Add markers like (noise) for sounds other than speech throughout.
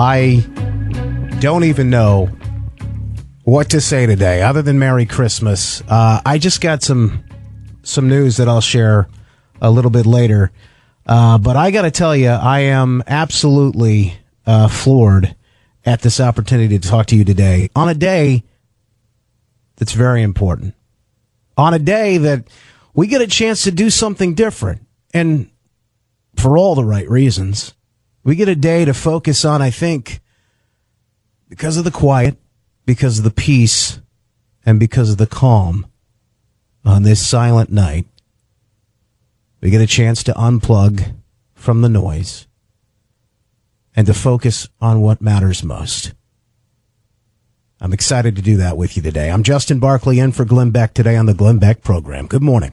I don't even know what to say today other than Merry Christmas. Uh, I just got some some news that I'll share a little bit later. Uh, but I got to tell you, I am absolutely uh, floored at this opportunity to talk to you today on a day that's very important. On a day that we get a chance to do something different and for all the right reasons. We get a day to focus on, I think, because of the quiet, because of the peace, and because of the calm on this silent night. We get a chance to unplug from the noise and to focus on what matters most. I'm excited to do that with you today. I'm Justin Barclay in for Glenn Beck today on the Glenn Beck program. Good morning.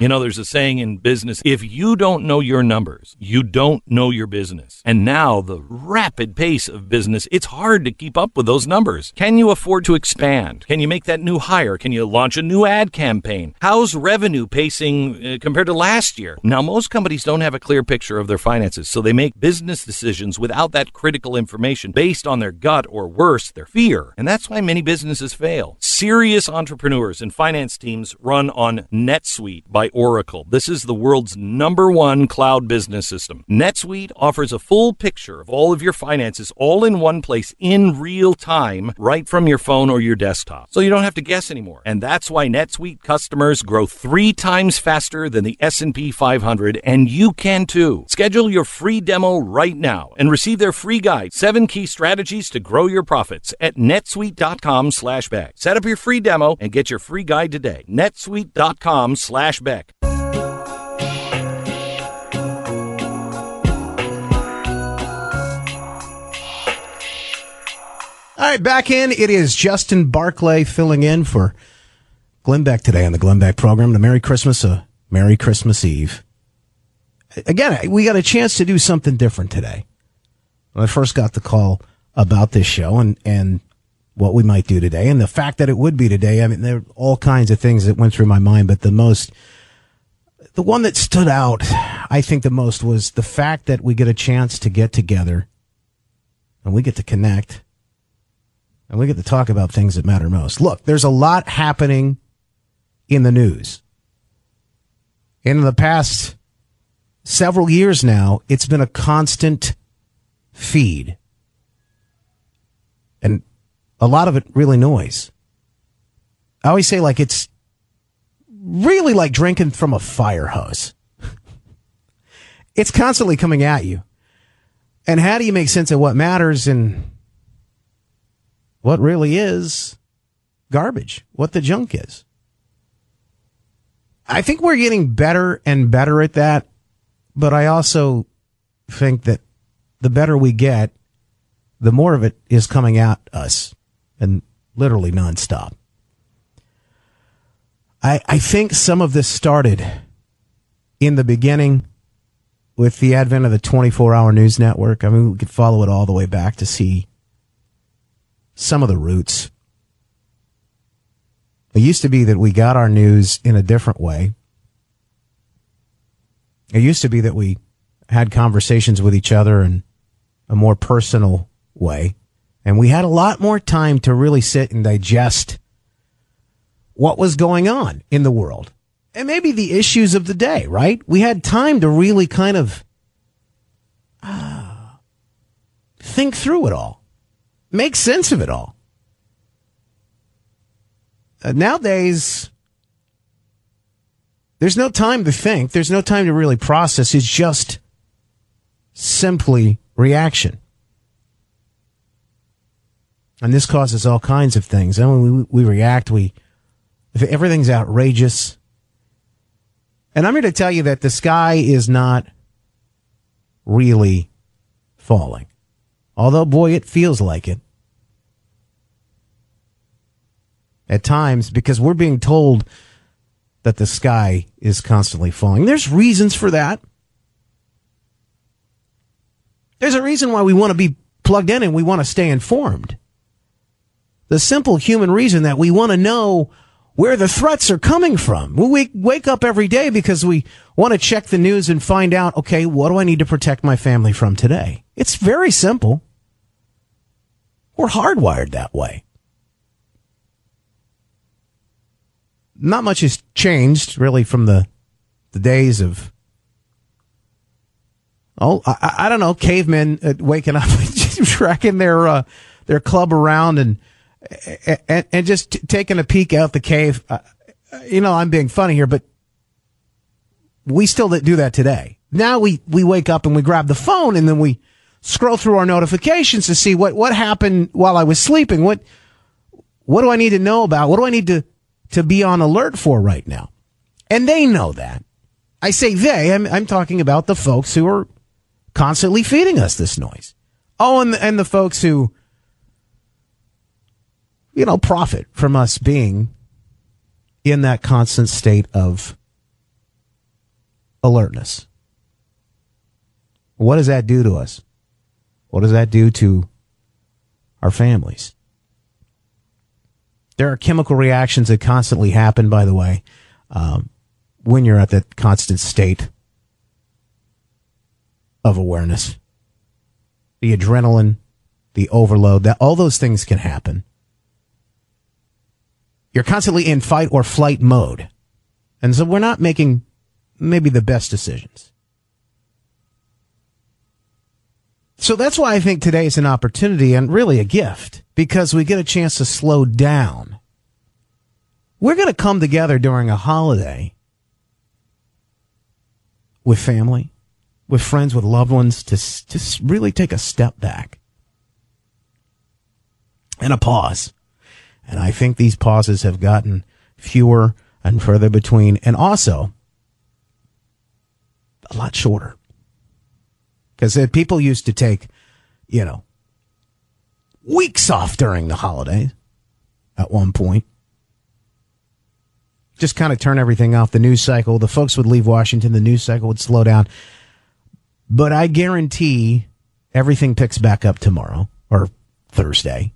You know, there's a saying in business if you don't know your numbers, you don't know your business. And now, the rapid pace of business, it's hard to keep up with those numbers. Can you afford to expand? Can you make that new hire? Can you launch a new ad campaign? How's revenue pacing uh, compared to last year? Now, most companies don't have a clear picture of their finances, so they make business decisions without that critical information based on their gut or worse, their fear. And that's why many businesses fail. Serious entrepreneurs and finance teams run on NetSuite by Oracle. This is the world's number one cloud business system. NetSuite offers a full picture of all of your finances all in one place in real time, right from your phone or your desktop. So you don't have to guess anymore. And that's why NetSuite customers grow three times faster than the S&P 500, and you can too. Schedule your free demo right now and receive their free guide, seven key strategies to grow your profits at netsuite.com slash Beck. Set up your free demo and get your free guide today. netsuite.com slash Beck. All right, back in. It is Justin Barclay filling in for Glenn Beck today on the Glenn Beck program. A Merry Christmas, a Merry Christmas Eve. Again, we got a chance to do something different today. When I first got the call about this show and, and what we might do today and the fact that it would be today. I mean, there are all kinds of things that went through my mind, but the most, the one that stood out, I think the most was the fact that we get a chance to get together and we get to connect and we get to talk about things that matter most. Look, there's a lot happening in the news. In the past several years now, it's been a constant feed. And a lot of it really noise. I always say like it's really like drinking from a fire hose. it's constantly coming at you. And how do you make sense of what matters and what really is garbage, what the junk is. I think we're getting better and better at that, but I also think that the better we get, the more of it is coming at us and literally nonstop. I, I think some of this started in the beginning with the advent of the 24 hour news network. I mean, we could follow it all the way back to see some of the roots. It used to be that we got our news in a different way. It used to be that we had conversations with each other in a more personal way. And we had a lot more time to really sit and digest what was going on in the world and maybe the issues of the day, right? We had time to really kind of uh, think through it all make sense of it all. Uh, nowadays, there's no time to think. There's no time to really process. It's just simply reaction. And this causes all kinds of things. And when we, react, we, everything's outrageous. And I'm here to tell you that the sky is not really falling. Although, boy, it feels like it. At times, because we're being told that the sky is constantly falling. There's reasons for that. There's a reason why we want to be plugged in and we want to stay informed. The simple human reason that we want to know where the threats are coming from. We wake up every day because we want to check the news and find out, okay, what do I need to protect my family from today? It's very simple. We're hardwired that way. Not much has changed really from the, the days of, oh, I, I don't know, cavemen uh, waking up, (laughs) and tracking their, uh, their club around and, and, and just t- taking a peek out the cave. Uh, you know, I'm being funny here, but we still do that today. Now we, we wake up and we grab the phone and then we scroll through our notifications to see what, what happened while I was sleeping. What, what do I need to know about? What do I need to, to be on alert for right now? And they know that. I say they, I'm, I'm talking about the folks who are constantly feeding us this noise. Oh, and, and the folks who, you know, profit from us being in that constant state of alertness. What does that do to us? What does that do to our families? There are chemical reactions that constantly happen, by the way, um, when you're at that constant state of awareness. The adrenaline, the overload, that all those things can happen. You're constantly in fight or flight mode. And so we're not making maybe the best decisions. So that's why I think today is an opportunity and really a gift because we get a chance to slow down. We're going to come together during a holiday with family, with friends, with loved ones to just really take a step back and a pause and I think these pauses have gotten fewer and further between and also a lot shorter. Because people used to take, you know, weeks off during the holidays at one point. Just kind of turn everything off. The news cycle, the folks would leave Washington, the news cycle would slow down. But I guarantee everything picks back up tomorrow or Thursday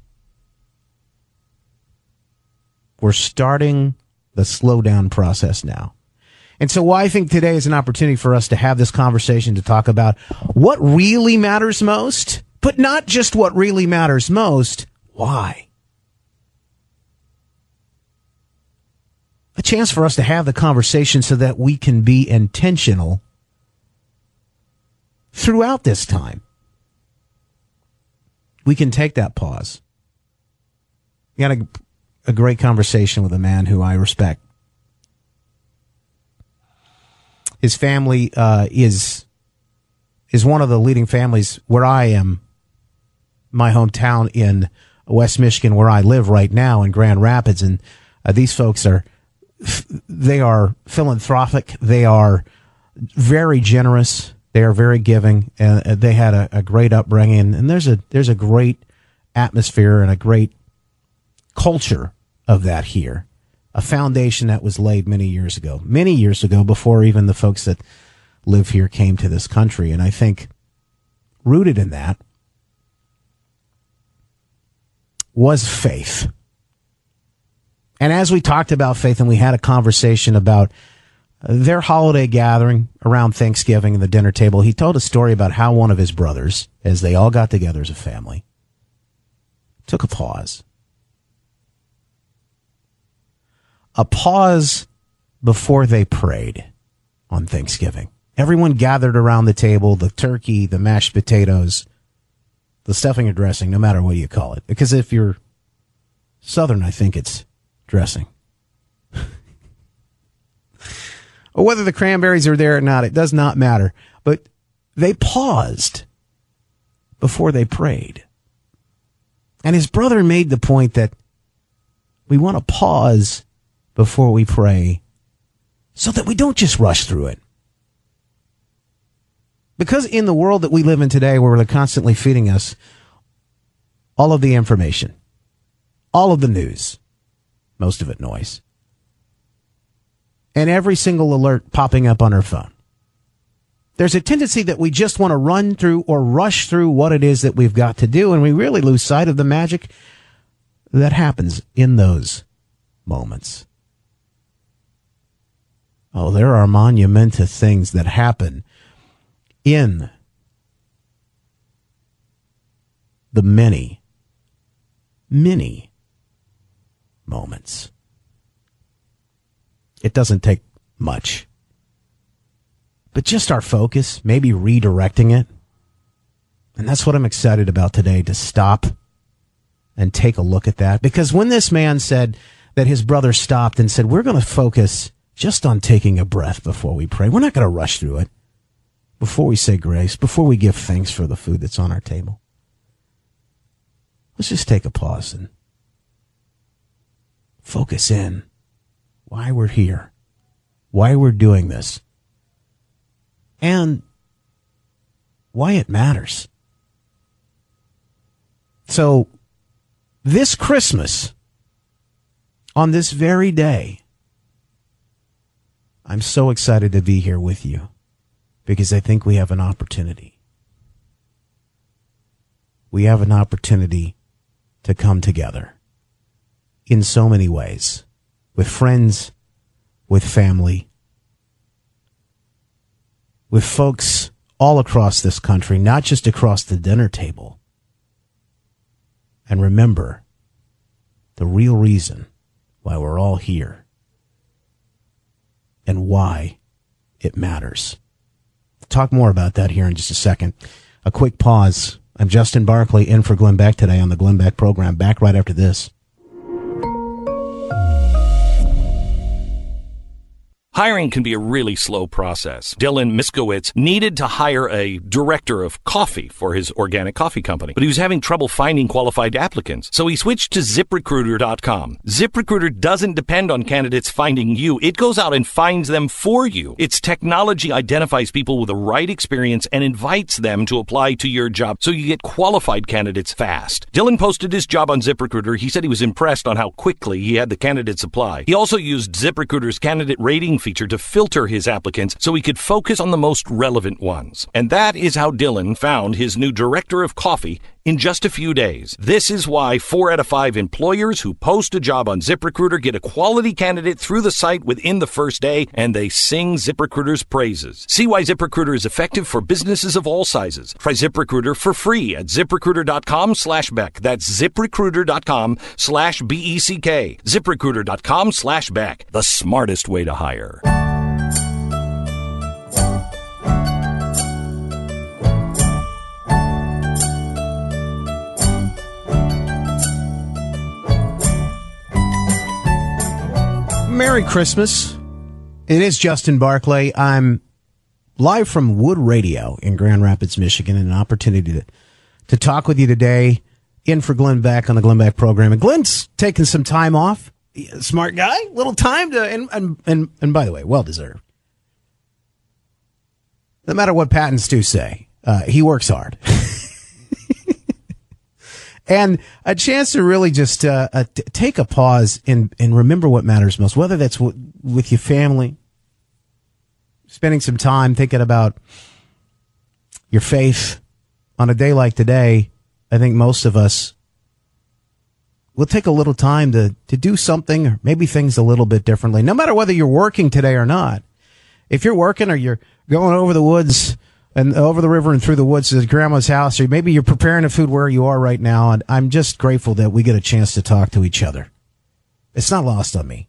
we're starting the slowdown process now. And so why I think today is an opportunity for us to have this conversation to talk about what really matters most, but not just what really matters most. Why? A chance for us to have the conversation so that we can be intentional throughout this time. We can take that pause. You got to a great conversation with a man who I respect. His family uh, is is one of the leading families where I am, my hometown in West Michigan, where I live right now in Grand Rapids, and uh, these folks are they are philanthropic. They are very generous. They are very giving, and they had a, a great upbringing. And there's a there's a great atmosphere and a great culture of that here. A foundation that was laid many years ago, many years ago, before even the folks that live here came to this country. And I think rooted in that was faith. And as we talked about faith and we had a conversation about their holiday gathering around Thanksgiving and the dinner table, he told a story about how one of his brothers, as they all got together as a family, took a pause a pause before they prayed on Thanksgiving. Everyone gathered around the table, the turkey, the mashed potatoes, the stuffing or dressing, no matter what you call it. Because if you're Southern, I think it's dressing. or (laughs) whether the cranberries are there or not, it does not matter. But they paused before they prayed. And his brother made the point that we want to pause before we pray so that we don't just rush through it. Because in the world that we live in today, where they're constantly feeding us all of the information, all of the news, most of it noise, and every single alert popping up on our phone, there's a tendency that we just want to run through or rush through what it is that we've got to do, and we really lose sight of the magic that happens in those moments Oh, there are monumentous things that happen in the many, many moments. It doesn't take much. But just our focus, maybe redirecting it. And that's what I'm excited about today to stop and take a look at that. Because when this man said that his brother stopped and said, We're going to focus just on taking a breath before we pray, we're not going to rush through it. Before we say grace, before we give thanks for the food that's on our table, let's just take a pause and focus in why we're here, why we're doing this, and why it matters. So, this Christmas, on this very day, I'm so excited to be here with you because I think we have an opportunity. We have an opportunity to come together in so many ways with friends, with family, with folks all across this country, not just across the dinner table. And remember the real reason why we're all here and why it matters. Talk more about that here in just a second. A quick pause. I'm Justin Barclay in for Glenn Beck today on the Glenn Beck program. Back right after this. Hiring can be a really slow process. Dylan Miskowitz needed to hire a director of coffee for his organic coffee company, but he was having trouble finding qualified applicants. So he switched to ziprecruiter.com. ZipRecruiter doesn't depend on candidates finding you. It goes out and finds them for you. Its technology identifies people with the right experience and invites them to apply to your job so you get qualified candidates fast. Dylan posted his job on ZipRecruiter. He said he was impressed on how quickly he had the candidates apply. He also used ZipRecruiter's candidate rating feature to filter his applicants so he could focus on the most relevant ones. And that is how Dylan found his new director of coffee in just a few days. This is why four out of five employers who post a job on ZipRecruiter get a quality candidate through the site within the first day and they sing ZipRecruiter's praises. See why ZipRecruiter is effective for businesses of all sizes. Try ZipRecruiter for free at ziprecruiter.com slash Beck. That's ziprecruiter.com slash B E C K. ZipRecruiter.com slash Beck. The smartest way to hire. Merry Christmas. It is Justin Barclay. I'm live from Wood Radio in Grand Rapids, Michigan, and an opportunity to, to talk with you today in for Glenn Beck on the Glenn Beck program. And Glenn's taking some time off. Smart guy, little time to, and, and, and, and by the way, well deserved. No matter what Pat and Stu say, uh, he works hard. (laughs) and a chance to really just uh, uh, t- take a pause and, and remember what matters most, whether that's w- with your family, spending some time thinking about your faith on a day like today. I think most of us will take a little time to, to do something or maybe things a little bit differently, no matter whether you're working today or not. If you're working or you're going over the woods, and over the river and through the woods to grandma's house, or maybe you're preparing the food where you are right now. And I'm just grateful that we get a chance to talk to each other. It's not lost on me.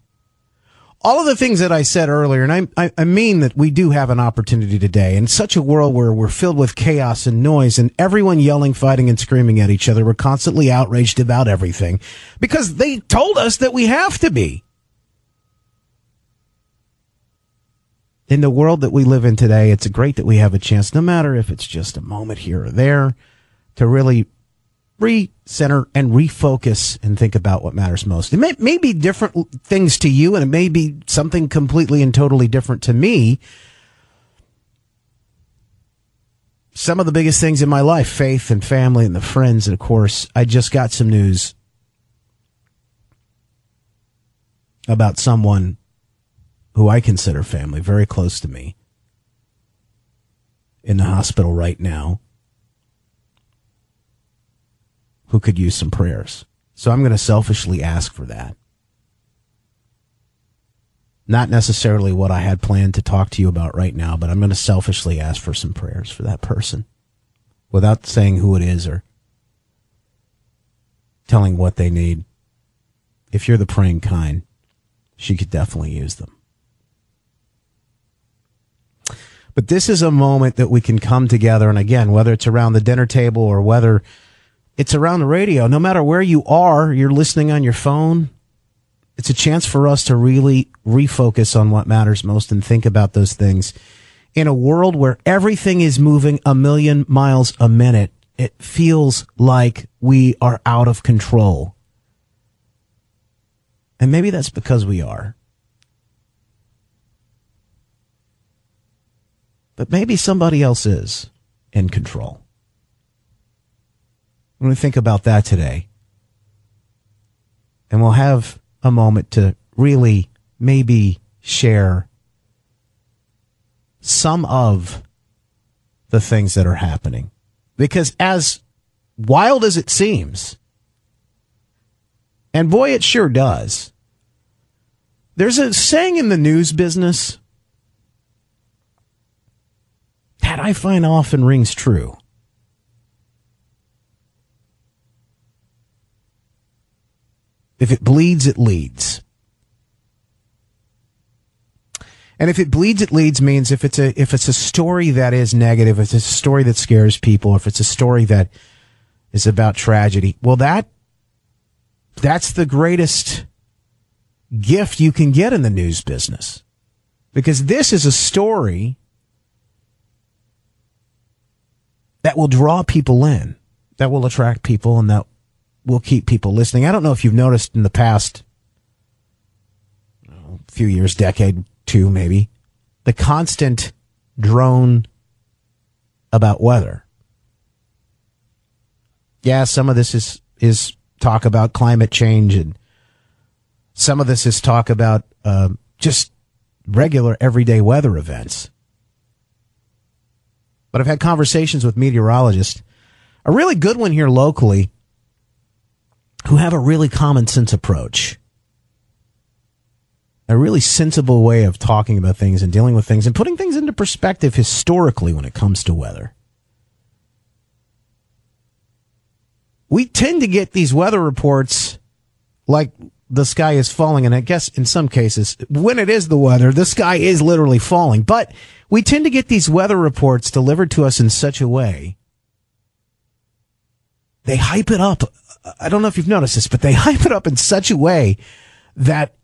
All of the things that I said earlier, and I, I mean that we do have an opportunity today in such a world where we're filled with chaos and noise and everyone yelling, fighting, and screaming at each other. We're constantly outraged about everything because they told us that we have to be. In the world that we live in today, it's great that we have a chance, no matter if it's just a moment here or there, to really recenter and refocus and think about what matters most. It may, may be different things to you, and it may be something completely and totally different to me. Some of the biggest things in my life, faith and family and the friends, and of course, I just got some news about someone who I consider family, very close to me, in the hospital right now, who could use some prayers. So I'm going to selfishly ask for that. Not necessarily what I had planned to talk to you about right now, but I'm going to selfishly ask for some prayers for that person without saying who it is or telling what they need. If you're the praying kind, she could definitely use them. But this is a moment that we can come together. And again, whether it's around the dinner table or whether it's around the radio, no matter where you are, you're listening on your phone. It's a chance for us to really refocus on what matters most and think about those things. In a world where everything is moving a million miles a minute, it feels like we are out of control. And maybe that's because we are. But maybe somebody else is in control. When we think about that today, and we'll have a moment to really maybe share some of the things that are happening. Because as wild as it seems, and boy, it sure does, there's a saying in the news business that I find often rings true. If it bleeds, it leads. And if it bleeds, it leads means if it's a if it's a story that is negative, if it's a story that scares people, if it's a story that is about tragedy, well that that's the greatest gift you can get in the news business. Because this is a story that will draw people in, that will attract people and that will keep people listening. I don't know if you've noticed in the past few years, decade, two maybe, the constant drone about weather. Yeah, some of this is is talk about climate change, and some of this is talk about uh, just regular everyday weather events. But I've had conversations with meteorologists. A really good one here locally who have a really common sense approach. A really sensible way of talking about things and dealing with things and putting things into perspective historically when it comes to weather. We tend to get these weather reports like the sky is falling. And I guess in some cases, when it is the weather, the sky is literally falling. But we tend to get these weather reports delivered to us in such a way. They hype it up I don't know if you've noticed this, but they (laughs) hype it up in such a way that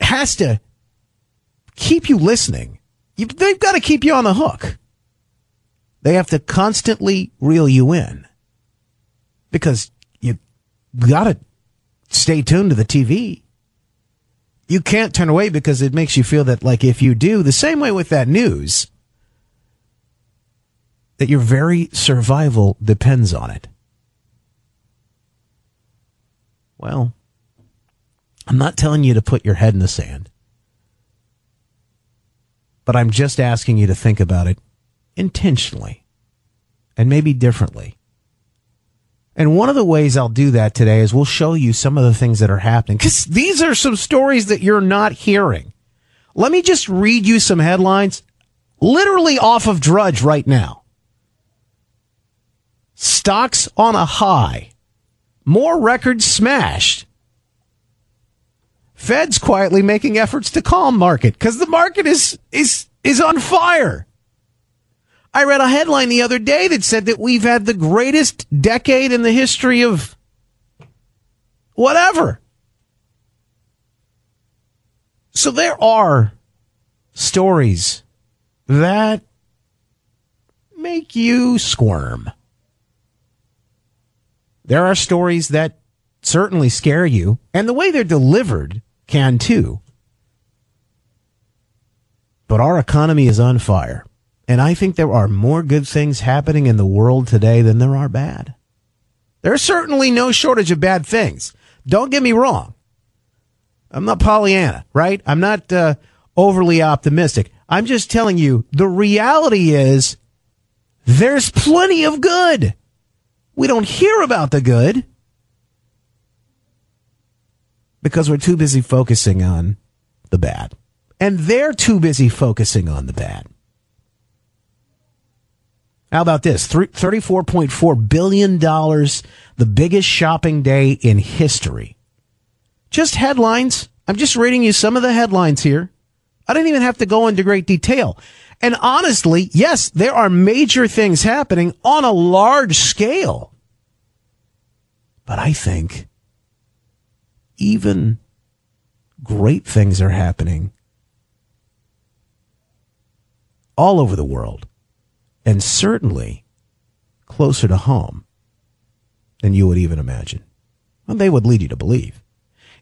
has to keep you listening. You, they've got to keep you on the hook. They have to constantly reel you in because got to stay tuned to the TV. You can't turn away because it makes you feel that, like, if you do, the same way with that news, that your very survival depends on it. Well, I'm not telling you to put your head in the sand, but I'm just asking you to think about it intentionally and maybe differently. And one of the ways I'll do that today is we'll show you some of the things that are happening because these are some stories that you're not hearing. Let me just read you some headlines literally off of Drudge right now. Stocks on a high. More records smashed. Fed's quietly making efforts to calm market because the market is, is, is on fire. I read a headline the other day that said that we've had the greatest decade in the history of whatever. So there are stories that make you squirm. There are stories that certainly scare you, and the way they're delivered can too. But our economy is on fire. And I think there are more good things happening in the world today than there are bad. There's certainly no shortage of bad things. Don't get me wrong. I'm not Pollyanna, right? I'm not uh, overly optimistic. I'm just telling you the reality is there's plenty of good. We don't hear about the good. because we're too busy focusing on the bad. And they're too busy focusing on the bad. How about this? $34.4 billion, the biggest shopping day in history. Just headlines. I'm just reading you some of the headlines here. I didn't even have to go into great detail. And honestly, yes, there are major things happening on a large scale. But I think even great things are happening all over the world and certainly closer to home than you would even imagine. Well, they would lead you to believe.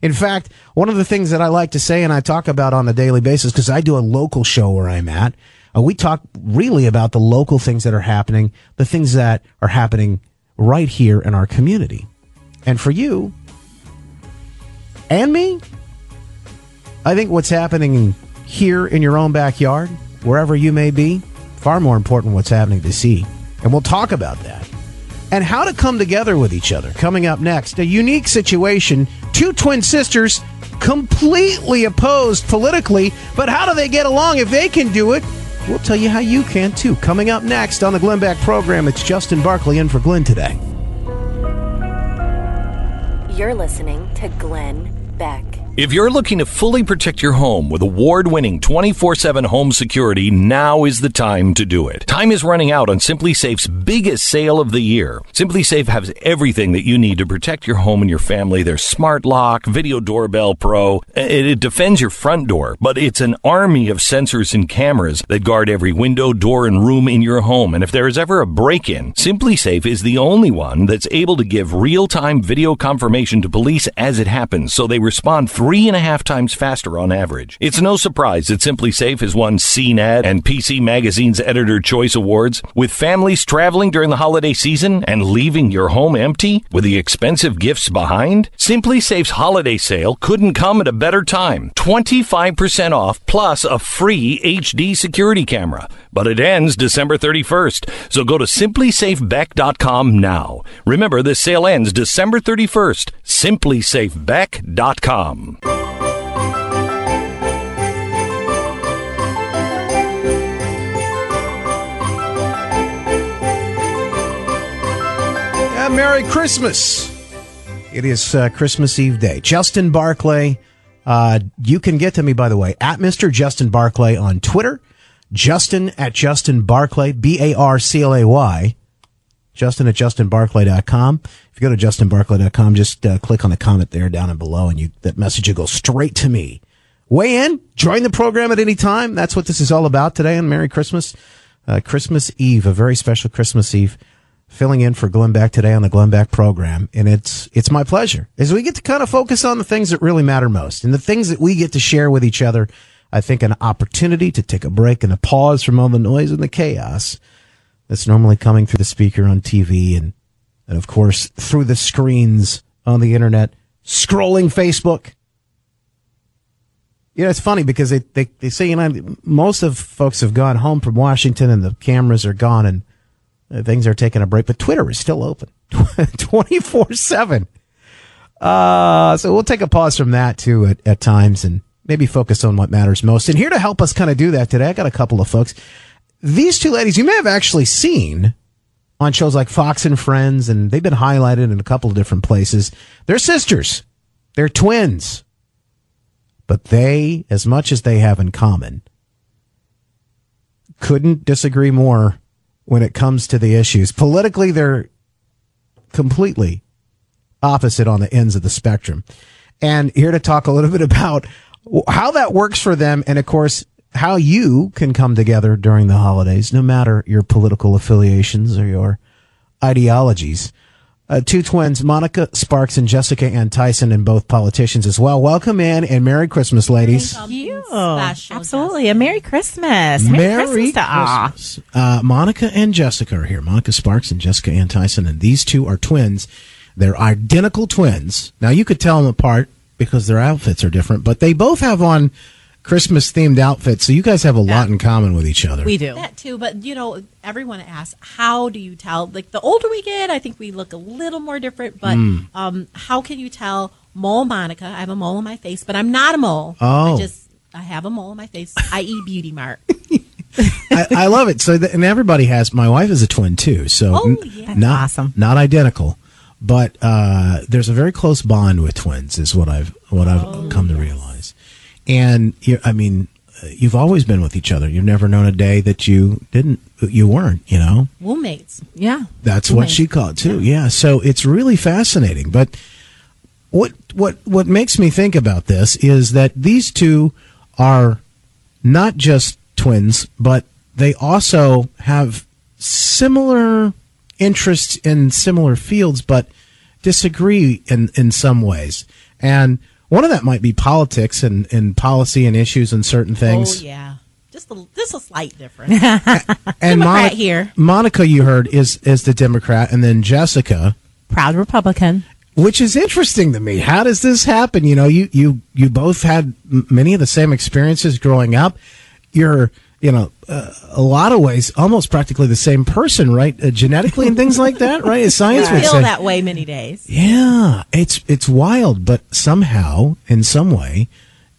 In fact, one of the things that I like to say and I talk about on a daily basis, because I do a local show where I'm at, uh, we talk really about the local things that are happening, the things that are happening right here in our community. And for you and me, I think what's happening here in your own backyard, wherever you may be, far more important what's happening to see. And we'll talk about that. And how to come together with each other. Coming up next, a unique situation. Two twin sisters, completely opposed politically, but how do they get along if they can do it? We'll tell you how you can too. Coming up next on the Glenn Beck program, it's Justin Barclay in for Glenn today. You're listening to Glenn Beck. If you're looking to fully protect your home with award winning 24 7 home security, now is the time to do it. Time is running out on SimpliSafe's biggest sale of the year. SimpliSafe has everything that you need to protect your home and your family. Their smart lock, video doorbell pro. It, it defends your front door, but it's an army of sensors and cameras that guard every window, door, and room in your home. And if there is ever a break in, SimpliSafe is the only one that's able to give real time video confirmation to police as it happens so they respond three and a half times faster on average. It's no surprise that SimpliSafe has won CNET and PC Magazine's Editor Choice Awards. With families traveling during the holiday season and leaving your home empty with the expensive gifts behind, SimpliSafe's holiday sale couldn't come at a better time. 25% off plus a free HD security camera. But it ends December 31st. So go to simplisafebeck.com now. Remember, this sale ends December 31st. Simplisafebeck.com. Yeah, Merry Christmas. It is uh, Christmas Eve day. Justin Barclay. Uh, you can get to me, by the way, at Mr. Justin Barclay on Twitter. Justin at Justin Barclay, B A R C L A Y. Justin at justinbarclay.com. If you go to justinbarclay.com, just uh, click on the comment there down and below, and you that message will go straight to me. Weigh in, join the program at any time. That's what this is all about today on Merry Christmas. Uh, Christmas Eve, a very special Christmas Eve filling in for Glenn Beck today on the Glenn Beck program. And it's, it's my pleasure as we get to kind of focus on the things that really matter most and the things that we get to share with each other. I think an opportunity to take a break and a pause from all the noise and the chaos that's normally coming through the speaker on TV and, and of course through the screens on the internet, scrolling Facebook. You know, it's funny because they, they, they say, you know, most of folks have gone home from Washington and the cameras are gone and uh, things are taking a break, but Twitter is still open (laughs) 24 7. Uh, so we'll take a pause from that too at, at times and maybe focus on what matters most. And here to help us kind of do that today, I got a couple of folks. These two ladies you may have actually seen on shows like Fox and Friends, and they've been highlighted in a couple of different places. They're sisters. They're twins. But they, as much as they have in common, couldn't disagree more when it comes to the issues. Politically, they're completely opposite on the ends of the spectrum. And here to talk a little bit (laughs) about how that works for them and of course how you can come together during the holidays, no matter your political affiliations or your ideologies. Uh, two twins, Monica Sparks and Jessica Anne Tyson, and both politicians as well. Welcome in and Merry Christmas, ladies. Thank you. Absolutely. A Merry Christmas. Merry, Christmas to all. Christmas. Uh, Monica and Jessica are here. Monica Sparks and Jessica Anne Tyson, and these two are twins. They're identical twins. Now you could tell them apart because their outfits are different, but they both have on Christmas themed outfits. So you guys have a lot in common with each other. We do. That too, but you know, everyone asks, how do you tell? Like the older we get, I think we look a little more different. But Mm. um, how can you tell mole Monica. I have a mole on my face, but I'm not a mole. Oh. I just I have a mole on my face, i.e. beauty mark. (laughs) I, I love it. So, th- and everybody has. My wife is a twin too. So, Oh, n- yeah. That's not awesome. not identical, but uh, there's a very close bond with twins. Is what I've what I've Oh, come to realize. And you, I mean, uh, you've always been with each other. You've never known a day that you didn't. You weren't. You know. roommates. Yeah. That's what she called too. Yeah. So it's really fascinating. But what what what makes me think about this is that these two are not just twins, but they also have similar interests in similar fields, but disagree in in some ways. And one of that might be politics and, and policy and issues and certain oh, things. Oh yeah, just a just a slight difference. (laughs) And Democrat here. Monica, you heard, is is the Democrat, and then Jessica, Proud Republican. which is interesting to me. How does this happen? You know, you you you both had m- many of the same experiences growing up. You're, you know, uh, a lot of ways, almost practically the same person, right? Uh, genetically and things like that, right? As science I would feel say. that way many days. Yeah, it's it's wild, but somehow, in some way,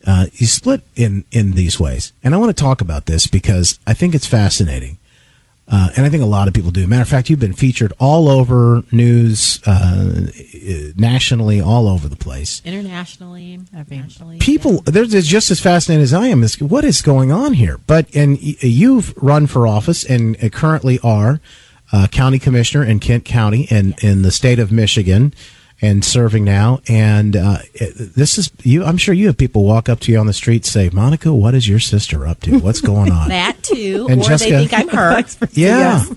uh, you split in in these ways. And I want to talk about this because I think it's fascinating, uh, and I think a lot of people do. Matter of fact, you've been featured all over news, uh, nationally, all over the place. Internationally, nationally. People, they're they're just as fascinated as I am. As what is going on here? But and you've run for office and uh, currently are uh, county commissioner in Kent County and in the state of Michigan, and serving now. And uh, this is you. I'm sure you have people walk up to you on the street say, "Monica, what is your sister up to? What's going on?" (laughs) that too, And or Jessica- they think I'm her. (laughs) yeah. (laughs)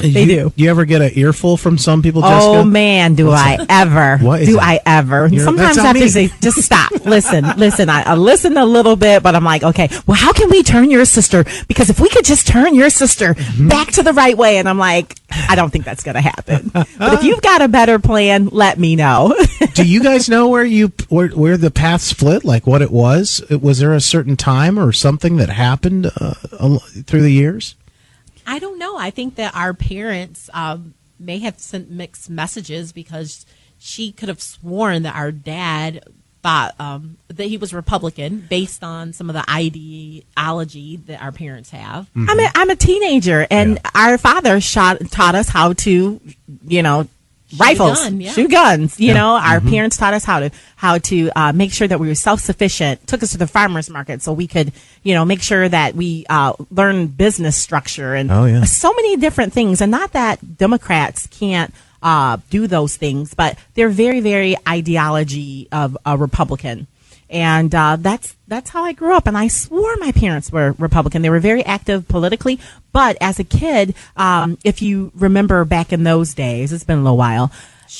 They you, do. You ever get an earful from some people, Jessica? Oh man, do I ever? (laughs) What is do it? I ever? You're- Sometimes I have me. to say, just stop. (laughs) Listen, listen. I, I listen a little bit, but I'm like, okay, well, how can we turn your sister? Because if we could just turn your sister Mm-hmm. back to the right way, and I'm like, I don't think that's gonna happen. (laughs) but if you've got a better plan, let me know. do you guys know where you where, where the path split? Like what it was? Was there a certain time or something that happened uh, through the years? I don't know. I think that our parents um, may have sent mixed messages because she could have sworn that our dad thought um, that he was Republican based on some of the ideology that our parents have. I'm a, I'm a teenager, and our father shot taught us how to, you know, rifles, gun, yeah. shoot guns. You know, our parents taught us how to how to uh, make sure that we were self sufficient. Took us to the farmers market so we could, you know, make sure that we uh, learn business structure and Oh, yeah. so many different things. And not that Democrats can't. Uh, do those things, but they're very, very ideology of a Republican and uh, that's that's how I grew up. And I swore my parents were Republican. They were very active politically, but as a kid, um, if you remember back in those days, it's been a little while.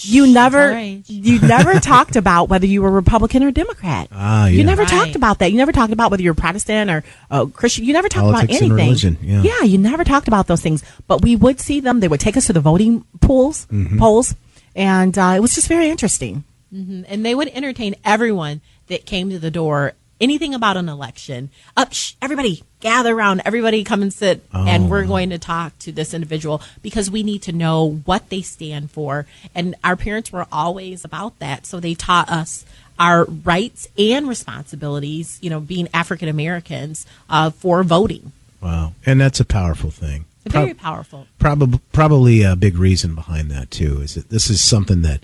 You never, all right. you never (laughs) talked about whether you were Republican or Democrat. Ah, yeah. You never Right. talked about that. You never talked about whether you're Protestant or uh, Christian. You never talked Politics about and anything. religion, yeah. yeah, you never talked about those things. But we would see them. They would take us to the voting pools, Mm-hmm. polls, and uh, it was just very interesting. and they would entertain everyone that came to the door anything about an election up shh, everybody gather around everybody come and sit and we're going to talk to this individual because we need to know what they stand for. And our parents were always about that. So they taught us our rights and responsibilities you know being african americans uh, for voting. Wow, and that's a powerful thing. very powerful. Probably, probably a big reason behind that too is that this is something that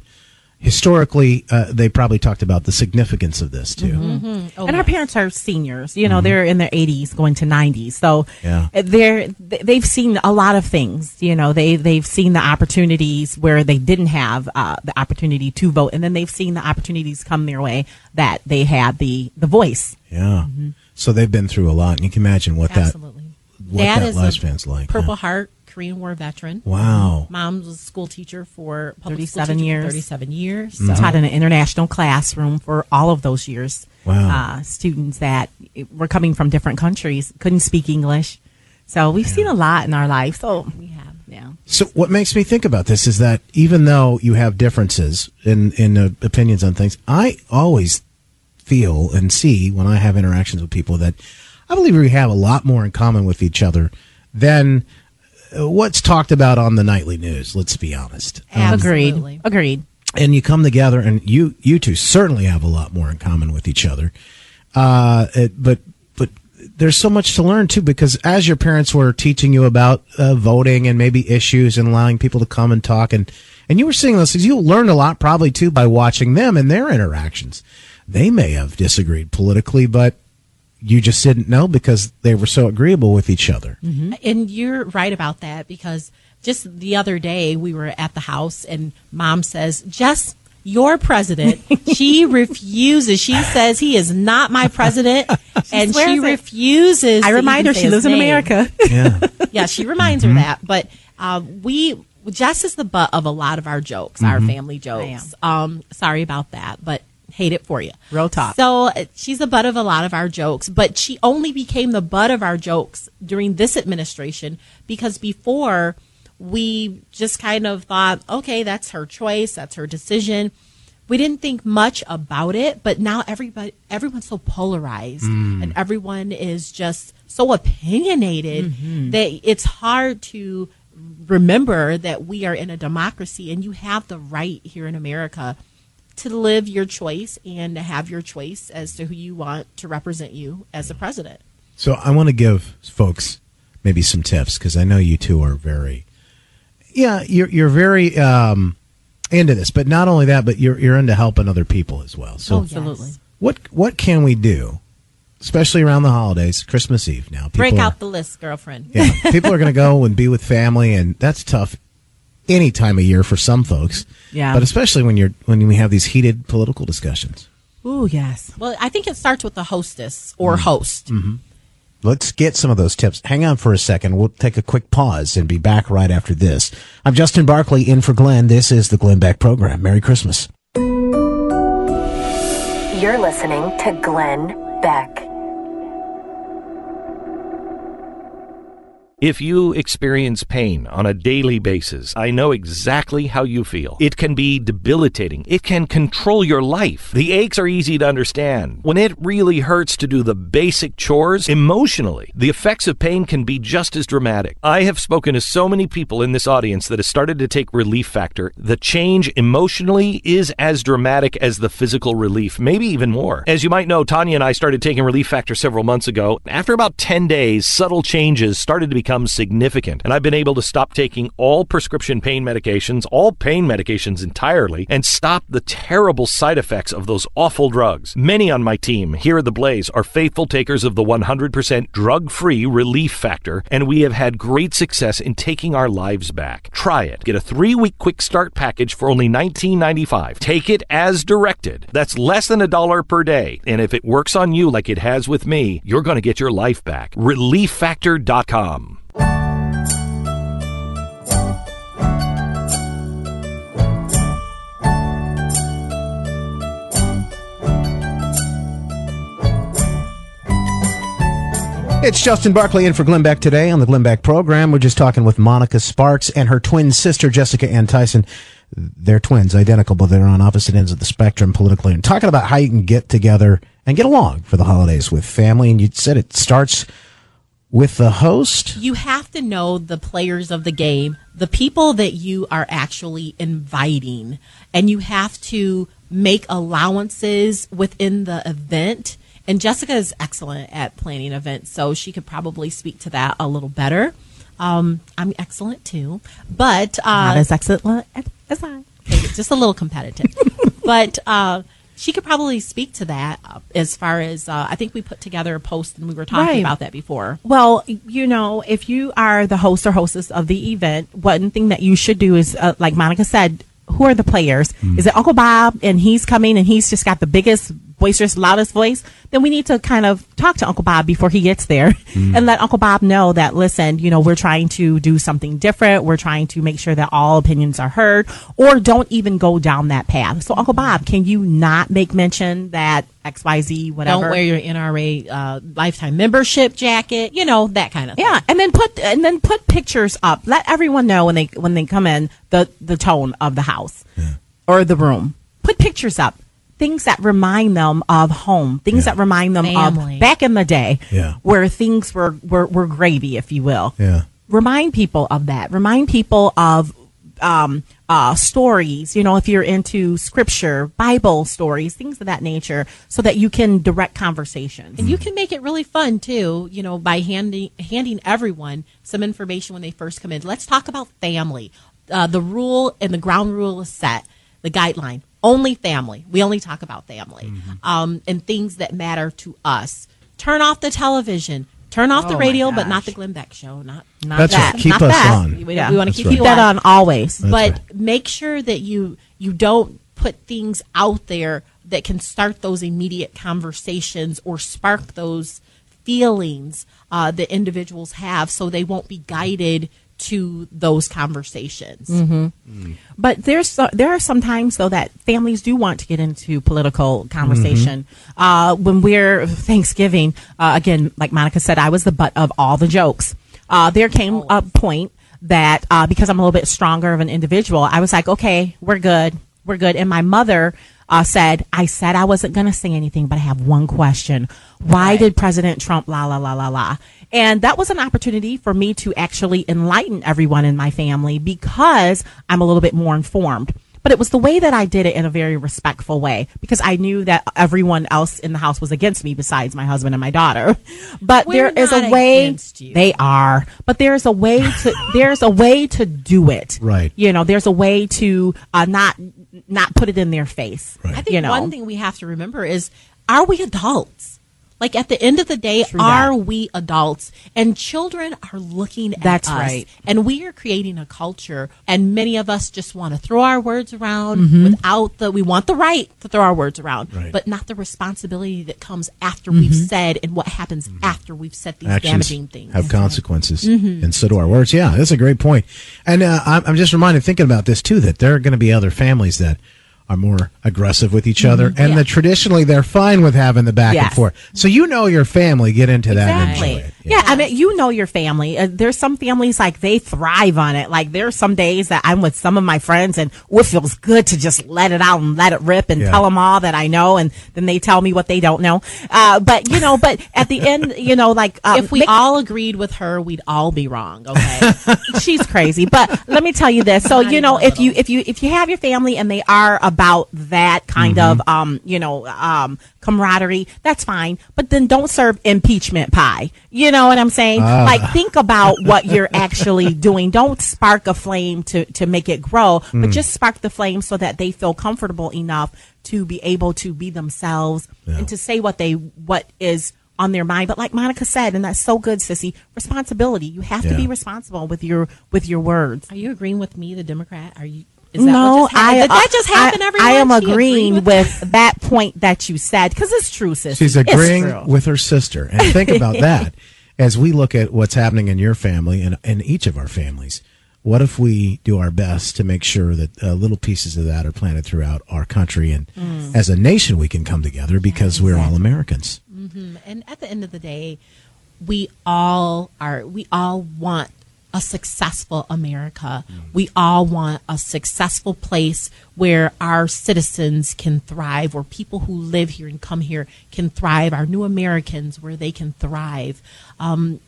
historically uh, they probably talked about the significance of this too. Oh, and our parents are seniors. You know, they're in their 80s, going to 90s. So Yeah. uh, they're th- they've seen a lot of things. You know, they they've seen the opportunities where they didn't have uh, the opportunity to vote, and then they've seen the opportunities come their way that they had the the voice. Yeah. So they've been through a lot, and you can imagine what absolutely that what Dad that is a lifespan's like. purple yeah. heart korean war veteran Wow. Mom was a school teacher for public school 37 teacher for years. 37 years. Mm-hmm. So Taught in an international classroom for all of those years. Wow. Uh, students that were coming from different countries couldn't speak English. So we've seen a lot in our life. So we have. yeah. So what makes me think about this is that even though you have differences in in uh, opinions on things, I always feel and see when I have interactions with people that I believe we have a lot more in common with each other than what's talked about on the nightly news. Let's be honest. Agreed. Agreed. and you come together, and you you two certainly have a lot more in common with each other. Uh, it, but but there's so much to learn too because as your parents were teaching you about uh, voting and maybe issues and allowing people to come and talk and and you were seeing those things, you learned a lot probably too by watching them and their interactions. They may have disagreed politically, but you just didn't know because they were so agreeable with each other. And you're right about that because just the other day we were at the house and mom says, Jess, your president, (laughs) she refuses. She says he is not my president (laughs) and swears she refuses. I remind her she his lives in. America. Yeah. (laughs) yeah, she reminds her that. But uh, we, Jess is the butt of a lot of our jokes, our family jokes. Um, sorry about that, but hate it for you. Real talk. So she's the butt of a lot of our jokes, but she only became the butt of our jokes during this administration because before we just kind of thought, okay, that's her choice, that's her decision. We didn't think much about it, but now everybody everyone's so polarized mm. and everyone is just so opinionated mm-hmm. that it's hard to remember that we are in a democracy and you have the right here in America to live your choice and to have your choice as to who you want to represent you as the president. So I want to give folks maybe some tips because I know you two are very, yeah, you're you're very um, into this. But not only that, but you're you're into helping other people as well. So Absolutely. what what can we do, especially around the holidays, Christmas Eve now? People Break are- out the list, girlfriend. yeah, people are going (laughs) to go and be with family, and that's tough any time of year for some folks. Yeah. but especially when you're when we have these heated political discussions. Ooh, yes. Well, I think it starts with the hostess or mm-hmm. host. Mm-hmm. Let's get some of those tips. Hang on for a second. We'll take a quick pause and be back right after this. I'm Justin Barclay in for Glenn. This is the Glenn Beck program. Merry Christmas. You're listening to Glenn Beck. If you experience pain on a daily basis, I know exactly how you feel. It can be debilitating. It can control your life. The aches are easy to understand. When it really hurts to do the basic chores emotionally, the effects of pain can be just as dramatic. I have spoken to so many people in this audience that have started to take Relief Factor. The change emotionally is as dramatic as the physical relief, maybe even more. As you might know, Tania and I started taking Relief Factor several months ago. After about 10 days, subtle changes started to become significant, and I've been able to stop taking all prescription pain medications, all pain medications entirely, and stop the terrible side effects of those awful drugs. Many on my team here at The Blaze are faithful takers of the 100% drug free Relief Factor, and we have had great success in taking our lives back. Try it. Get a three week quick start package for only $19.95. Take it as directed. That's less than a dollar per day. And if it works on you like it has with me, you're going to get your life back. ReliefFactor.com. It's Justin Barclay in for Glenn Beck today on the Glenn Beck program. We're just talking with Monica Sparks and her twin sister, Jessica Anne Tyson. They're twins, identical, but they're on opposite ends of the spectrum politically. And talking about how you can get together and get along for the holidays with family. And you said it starts with the host. You have to know the players of the game, the people that you are actually inviting, and you have to make allowances within the event. And Jessica is excellent at planning events, so she could probably speak to that a little better. Um, I'm excellent too, but uh, Not as excellent as I. Just a little competitive. (laughs) but uh, she could probably speak to that uh, as far as uh, I think we put together a post and we were talking Right. about that before. Well, you know, if you are the host or hostess of the event, one thing that you should do is, uh, like Monica said, who are the players? Is it Uncle Bob and he's coming and he's just got the biggest, boisterous, loudest voice? Then we need to kind of talk to Uncle Bob before he gets there and let Uncle Bob know that, listen, you know, we're trying to do something different. We're trying to make sure that all opinions are heard or don't even go down that path. So, Uncle Bob, can you not make mention that XYZ, whatever? Don't wear your NRA uh, lifetime membership jacket, you know that kind of thing. Yeah, and then put and then put pictures up. Let everyone know when they when they come in the the tone of the house or the room. Put pictures up. Things that remind them of home. Things that remind them Family. of back in the day, Yeah. where things were, were were gravy, if you will. Yeah. Remind people of that. Remind people of um, uh, stories, you know, if you're into scripture, Bible stories, things of that nature, so that you can direct conversations. And you can make it really fun too, you know, by handing handing everyone some information when they first come in. Let's talk about family. Uh, the rule and the ground rule is set. The guideline only family. We only talk about family um, and things that matter to us. Turn off the television. Turn off the Oh my radio, but not the Glenn Beck show. Not Not That's that. right. Keep not us that. on. we, Yeah. we want to keep right. Keep that on always. That's but right. make sure that you you don't put things out there that can start those immediate conversations or spark those feelings uh, that individuals have, so they won't be guided to those conversations. But there's there are some times though that families do want to get into political conversation. Uh, when we're Thanksgiving, uh, again, like Monica said, I was the butt of all the jokes. Uh, there came a point that uh, because I'm a little bit stronger of an individual, I was like, okay, we're good, we're good. And my mother uh, said, I said I wasn't going to say anything, but I have one question. Why did President Trump la la la la la? And that was an opportunity for me to actually enlighten everyone in my family because I'm a little bit more informed. But it was the way that I did it in a very respectful way because I knew that everyone else in the house was against me besides my husband and my daughter. (laughs) But We're there is a way they are, but there's a way (laughs) to there's a way to do it. Right. You know, there's a way to uh, not not put it in their face. Right. I think you know? one thing we have to remember is are we adults? Like at the end of the day, True are that. we adults? And children are looking at That's us. right. And we are creating a culture, and many of us just want to throw our words around Mm-hmm. without the, we want the right to throw our words around, Right. but not the responsibility that comes after we've Mm-hmm. said and what happens after we've said these actions damaging things. have consequences, Mm-hmm. and so do our words. Yeah, that's a great point. And uh, I'm just reminded, thinking about this too, that there are going to be other families that are more aggressive with each other, and Mm-hmm. Yeah. that traditionally they're fine with having the back and forth. So you know your family, get into that and Exactly. enjoy it. Yeah. I mean, you know your family. Uh, there's some families like they thrive on it. Like there's some days that I'm with some of my friends and it feels good to just let it out and let it rip and Yeah. tell them all that I know, and then they tell me what they don't know. Uh, but you know, but at the end, (laughs) you know, like um, if we make- all agreed with her, we'd all be wrong. Okay. (laughs) she's crazy but let me tell you this so Not you know if you if you if you have your family and they are about that kind Mm-hmm. of um you know um camaraderie that's fine but then don't serve impeachment pie you know what i'm saying Ah. like think about what you're actually (laughs) doing don't spark a flame to to make it grow Mm. but just spark the flame so that they feel comfortable enough to be able to be themselves Yeah. and to say what they what is on their mind but like monica said and that's so good sissy responsibility you have to be responsible with your with your words Are you agreeing with me, the Democrat? Are you? Is that no, what just happened? I, Did that just I- happen? I, everyone? I am She agreed agreeing with with (laughs) that point that you said because it's true, sis. She's agreeing with her sister. And think (laughs) about that as we look at what's happening in your family and in each of our families. What if we do our best to make sure that uh, little pieces of that are planted throughout our country and Mm. as a nation we can come together because we're all Americans. And at the end of the day, we all are. We all want a successful America. We all want a successful place where our citizens can thrive, where people who live here and come here can thrive. Our new Americans, where they can thrive. Um,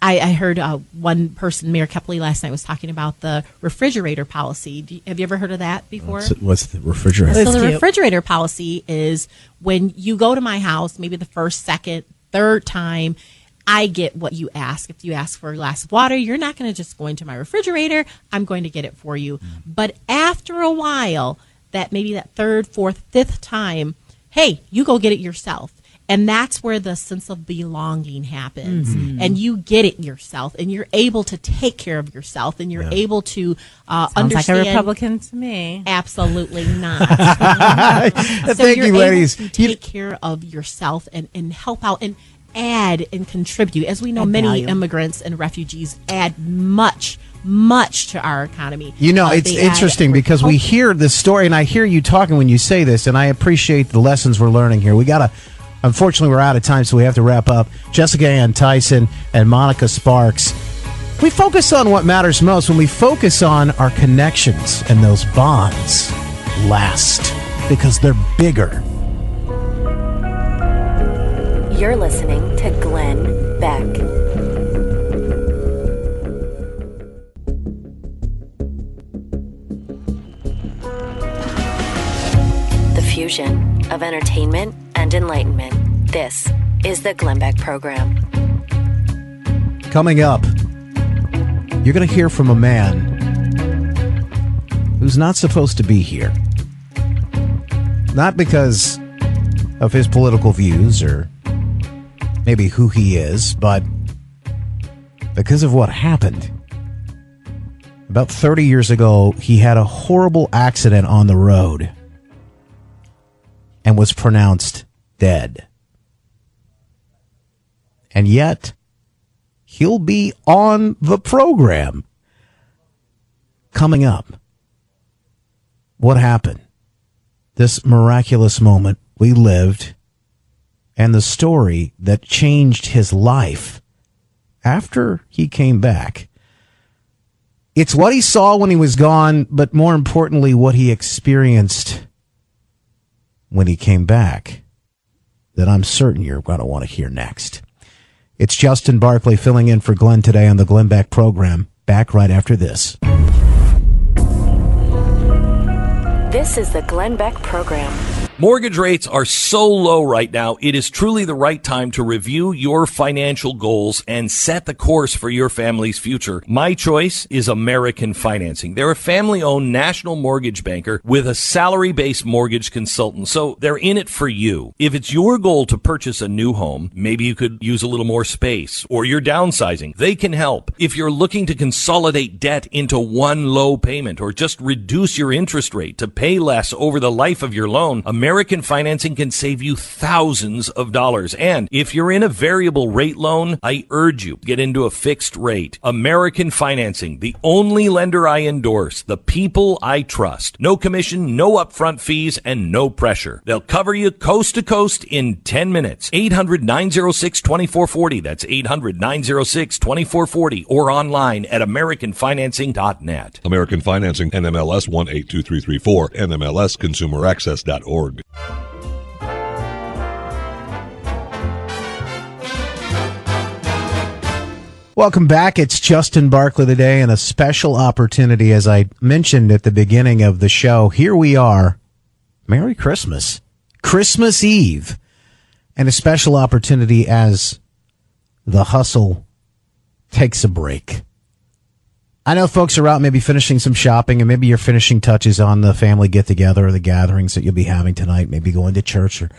I, I heard uh, one person, Mayor Kepley, last night was talking about the refrigerator policy. Do you, have you ever heard of that before? What's, what's the refrigerator? That's so the cute. refrigerator policy is when you go to my house, maybe the first, second, third time, I get what you ask. If you ask for a glass of water, you're not going to just go into my refrigerator. I'm going to get it for you. But after a while, that maybe that third, fourth, fifth time, hey, you go get it yourself. And that's where the sense of belonging happens. And you get it yourself, and you're able to take care of yourself, and you're Yeah. able to uh, Sounds like understand. a Republican to me. Absolutely (laughs) not. (laughs) so Thank you, ladies. to You- take care of yourself and, and help out and add and contribute. As we know, Add many value. immigrants and refugees add much, much to our economy. You know, Uh, it's interesting because we hear this story, and I hear you talking when you say this, and I appreciate the lessons we're learning here. We got to, unfortunately, we're out of time, so we have to wrap up. Jessica Anne Tyson and Monica Sparks. We focus on what matters most when we focus on our connections, and those bonds last because they're bigger. You're listening to Glenn Beck. The fusion of entertainment and enlightenment. This is the Glenn Beck Program. Coming up, you're going to hear from a man who's not supposed to be here. Not because of his political views or maybe who he is, but because of what happened. About 30 years ago, he had a horrible accident on the road and was pronounced dead. And yet, he'll be on the program coming up. What happened? This miraculous moment we lived and the story that changed his life after he came back. It's what he saw when he was gone, but more importantly, what he experienced when he came back that I'm certain you're going to want to hear next. It's Justin Barclay filling in for Glenn today on the Glenn Beck program. Back right after this. This is the Glenn Beck Program. Mortgage rates are so low right now, it is truly the right time to review your financial goals and set the course for your family's future. My choice is American Financing. They're a family owned national mortgage banker with a salary based mortgage consultant, so they're in it for you. If it's your goal to purchase a new home, maybe you could use a little more space or you're downsizing, they can help. If you're looking to consolidate debt into one low payment or just reduce your interest rate to pay less over the life of your loan, American American Financing can save you thousands of dollars. And if you're in a variable rate loan, I urge you get into a fixed rate. American Financing, the only lender I endorse, the people I trust. No commission, no upfront fees, and no pressure. They'll cover you coast to coast in 10 minutes. 800 906 2440. That's 800 906 2440 or online at AmericanFinancing.net. American Financing, NMLS 182334, NMLSConsumerAccess.org. Welcome back. It's Justin Barclay today and a special opportunity, as I mentioned at the beginning of the show. Here we are. Merry Christmas. Christmas Eve. And a special opportunity as the hustle takes a break. I know folks are out maybe finishing some shopping and maybe you're finishing touches on the family get together or the gatherings that you'll be having tonight, maybe going to church or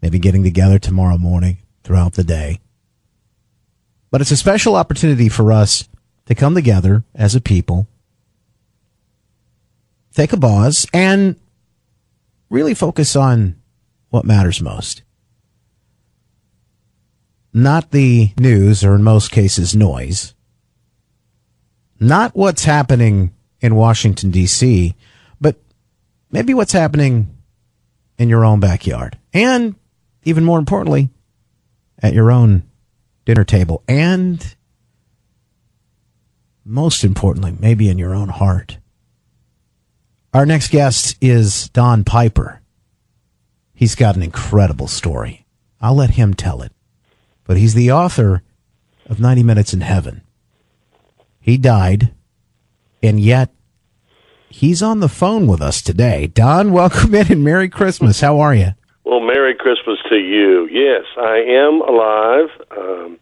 maybe getting together tomorrow morning throughout the day. But it's a special opportunity for us to come together as a people, take a pause, and really focus on what matters most. Not the news, or in most cases, noise. Not what's happening in Washington, D.C., but maybe what's happening in your own backyard. And even more importantly, at your own dinner table and most importantly, maybe in your own heart. Our next guest is Don Piper. He's got an incredible story. I'll let him tell it. But he's the author of 90 Minutes in Heaven. He died, and yet he's on the phone with us today. Don, welcome in and Merry Christmas. How are you? Well, Merry Christmas to you. Yes, I am alive. Um,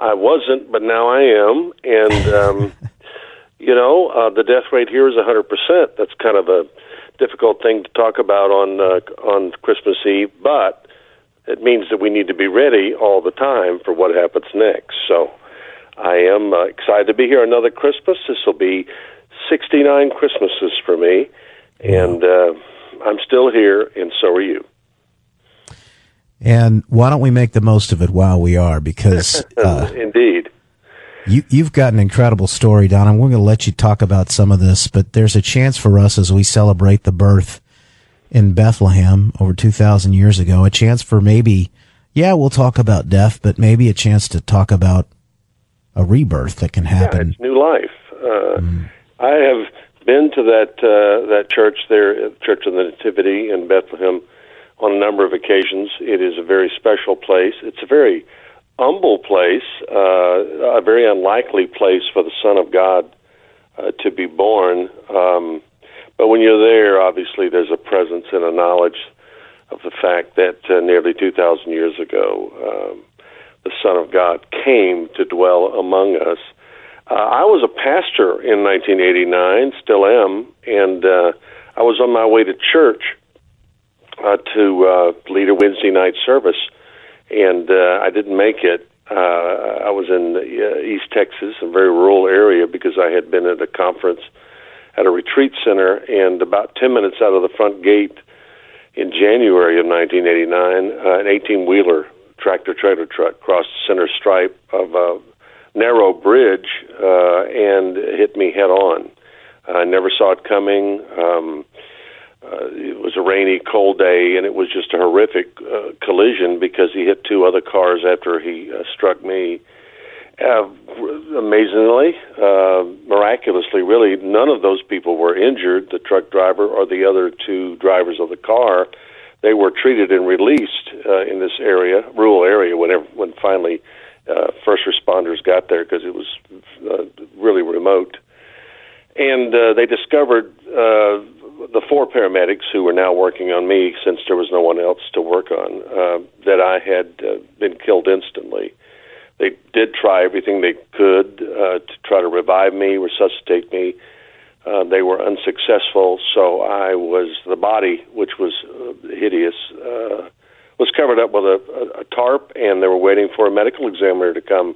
I wasn't, but now I am. And, um, (laughs) you know, uh, the death rate here is 100%. That's kind of a difficult thing to talk about on, uh, on Christmas Eve, but it means that we need to be ready all the time for what happens next. So I am uh, excited to be here another Christmas. This will be 69 Christmases for me. And uh, I'm still here, and so are you. And why don't we make the most of it while we are? Because (laughs) uh, indeed, you you've got an incredible story, Don. And we're going to let you talk about some of this, but there's a chance for us as we celebrate the birth in Bethlehem over two thousand years ago. A chance for maybe, yeah, we'll talk about death, but maybe a chance to talk about a rebirth that can happen. Yeah, it's new life. Uh, mm. I have been to that uh, that church there, Church of the Nativity in Bethlehem on a number of occasions. It is a very special place. It's a very humble place, uh, a very unlikely place for the Son of God uh, to be born. Um, but when you're there, obviously, there's a presence and a knowledge of the fact that uh, nearly 2,000 years ago, um, the Son of God came to dwell among us. Uh, I was a pastor in 1989, still am, and uh, I was on my way to church uh, to uh, lead a Wednesday night service, and uh, I didn't make it. Uh, I was in uh, East Texas, a very rural area, because I had been at a conference at a retreat center, and about 10 minutes out of the front gate in January of 1989, uh, an 18 wheeler tractor trailer truck crossed the center stripe of a narrow bridge uh, and hit me head on. I never saw it coming. Um, uh, it was a rainy, cold day, and it was just a horrific uh, collision because he hit two other cars after he uh, struck me. Uh, amazingly, uh, miraculously, really, none of those people were injured. The truck driver or the other two drivers of the car, they were treated and released uh, in this area, rural area, whenever when finally uh, first responders got there because it was uh, really remote. And uh, they discovered uh, the four paramedics who were now working on me, since there was no one else to work on, uh, that I had uh, been killed instantly. They did try everything they could uh, to try to revive me, resuscitate me. Uh, they were unsuccessful, so I was the body, which was uh, hideous, uh, was covered up with a, a, a tarp, and they were waiting for a medical examiner to come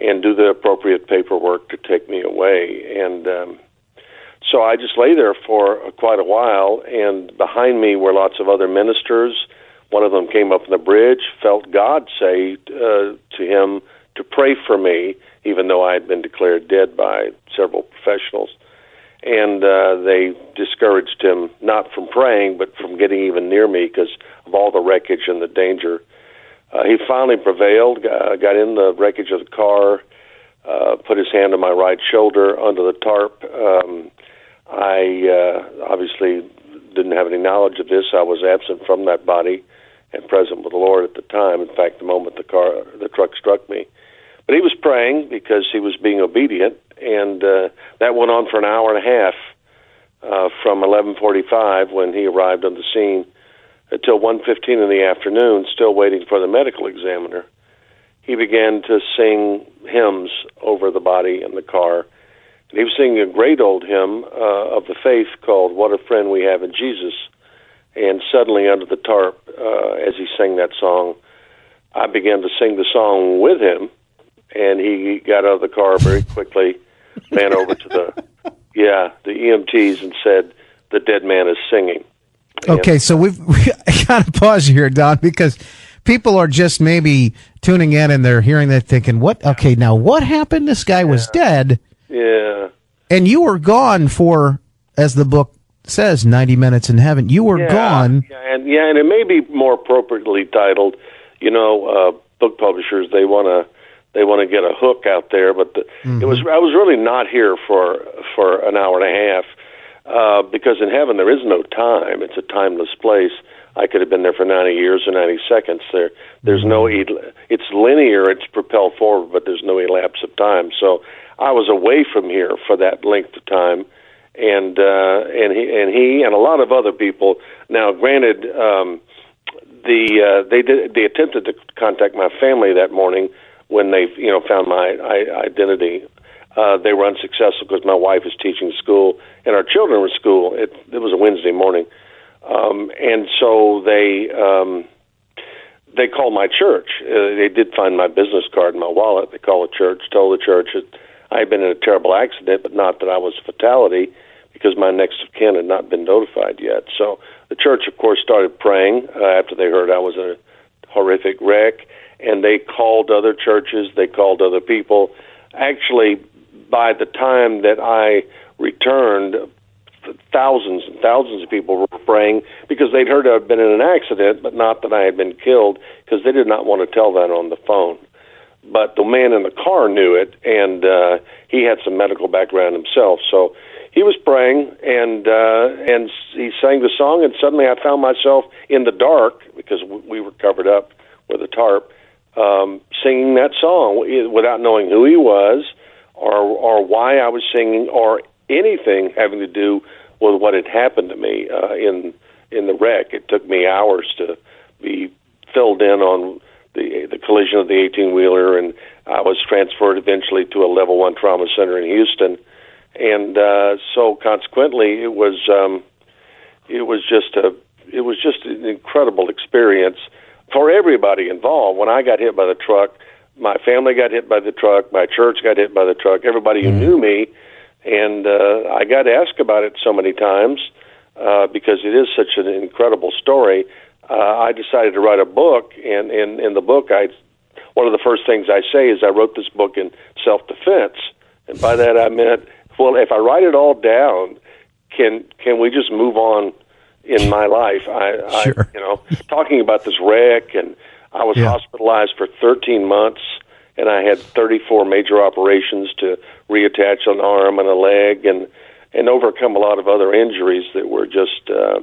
and do the appropriate paperwork to take me away. And um, so I just lay there for quite a while, and behind me were lots of other ministers. One of them came up on the bridge, felt God say uh, to him to pray for me, even though I had been declared dead by several professionals. And uh, they discouraged him not from praying, but from getting even near me because of all the wreckage and the danger. Uh, he finally prevailed, got, got in the wreckage of the car, uh, put his hand on my right shoulder under the tarp. Um, I uh, obviously didn't have any knowledge of this. I was absent from that body and present with the Lord at the time. In fact, the moment the car, the truck struck me, but he was praying because he was being obedient, and uh, that went on for an hour and a half uh, from 11:45 when he arrived on the scene until 1:15 in the afternoon, still waiting for the medical examiner. He began to sing hymns over the body in the car. And he was singing a great old hymn uh, of the faith called "What a Friend We Have in Jesus." And suddenly, under the tarp, uh, as he sang that song, I began to sing the song with him, and he got out of the car very quickly, ran over to the yeah the EMTs, and said, "The dead man is singing." Okay, so we've (laughs) we got to pause here, Don, because people are just maybe tuning in and they're hearing that thinking, "What? Okay, now what happened? This guy was dead, Yeah. and you were gone for, as the book says, ninety minutes in heaven. You were yeah, gone. Yeah, and yeah, and it may be more appropriately titled. You know, uh, book publishers they want to they want to get a hook out there, but the, it was I was really not here for for an hour and a half uh, because in heaven there is no time. It's a timeless place. I could have been there for 90 years or 90 seconds. There, there's no. el- It's linear. It's propelled forward, but there's no elapse of time. So I was away from here for that length of time, and uh, and he and he and a lot of other people. Now, granted, um, the uh, they did they attempted to contact my family that morning when they you know found my I, identity. Uh, they were unsuccessful because my wife was teaching school and our children were school. It, it was a Wednesday morning, um, and so they um, they called my church. Uh, they did find my business card in my wallet. They called the church, told the church that I had been in a terrible accident, but not that I was a fatality because my next of kin had not been notified yet. So the church, of course, started praying uh, after they heard I was in a horrific wreck, and they called other churches, they called other people. Actually, by the time that I returned, thousands and thousands of people were praying because they'd heard I'd been in an accident, but not that I had been killed because they did not want to tell that on the phone. But the man in the car knew it, and uh, he had some medical background himself, so he was praying and uh, and he sang the song, and suddenly I found myself in the dark because we were covered up with a tarp, um, singing that song without knowing who he was or or why I was singing or anything having to do with what had happened to me uh, in in the wreck. It took me hours to be filled in on the the collision of the 18 wheeler, and I was transferred eventually to a level one trauma center in Houston, and uh, so consequently, it was um, it was just a it was just an incredible experience for everybody involved. When I got hit by the truck, my family got hit by the truck, my church got hit by the truck, everybody who knew me, and uh, I got asked about it so many times uh, because it is such an incredible story. Uh, I decided to write a book, and in in the book, I one of the first things I say is I wrote this book in self defense, and by that I meant, well, if I write it all down, can can we just move on in my life? I, Sure. I you know, talking about this wreck, and I was Yeah. hospitalized for 13 months, and I had 34 major operations to reattach an arm and a leg, and and overcome a lot of other injuries that were just uh,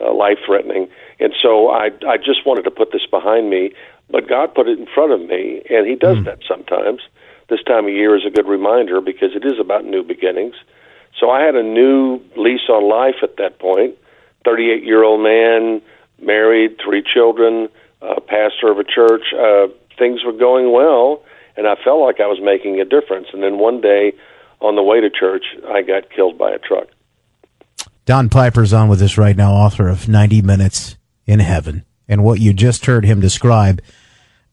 uh, life threatening. And so I I just wanted to put this behind me, but God put it in front of me, and He does that sometimes. This time of year is a good reminder because it is about new beginnings. So I had a new lease on life at that point. 38 year old man, married, three children, uh, pastor of a church. Uh, things were going well, and I felt like I was making a difference. And then one day, on the way to church, I got killed by a truck. Don Piper's on with us right now, author of 90 Minutes in Heaven. And what you just heard him describe,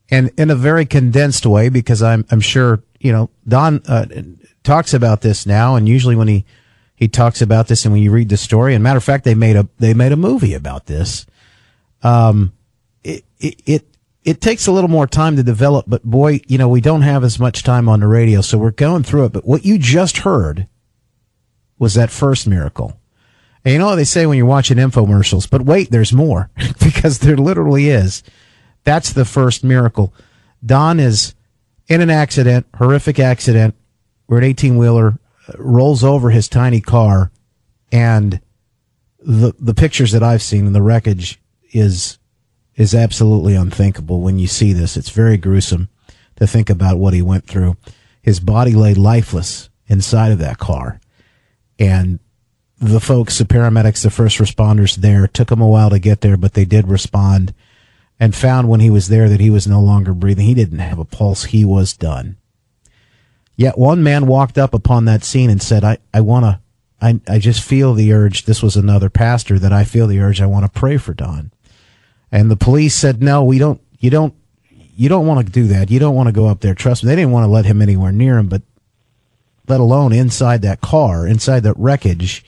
and in a very condensed way, because I'm, I'm sure, you know, Don uh, talks about this now, and usually when he, he talks about this and when you read the story, and matter of fact, they made a, they made a movie about this. Um, it, it, it, it takes a little more time to develop, but boy, you know, we don't have as much time on the radio, so we're going through it. But what you just heard was that first miracle. And you know what they say when you're watching infomercials, but wait, there's more (laughs) because there literally is. That's the first miracle. Don is in an accident, horrific accident, where an 18 wheeler rolls over his tiny car and the, the pictures that I've seen in the wreckage is, is absolutely unthinkable when you see this. It's very gruesome to think about what he went through. His body lay lifeless inside of that car and the folks, the paramedics, the first responders there took him a while to get there, but they did respond and found when he was there that he was no longer breathing. He didn't have a pulse. He was done. Yet one man walked up upon that scene and said, I, I want to, I, I just feel the urge. This was another pastor that I feel the urge. I want to pray for Don. And the police said, no, we don't, you don't, you don't want to do that. You don't want to go up there. Trust me. They didn't want to let him anywhere near him, but let alone inside that car, inside that wreckage,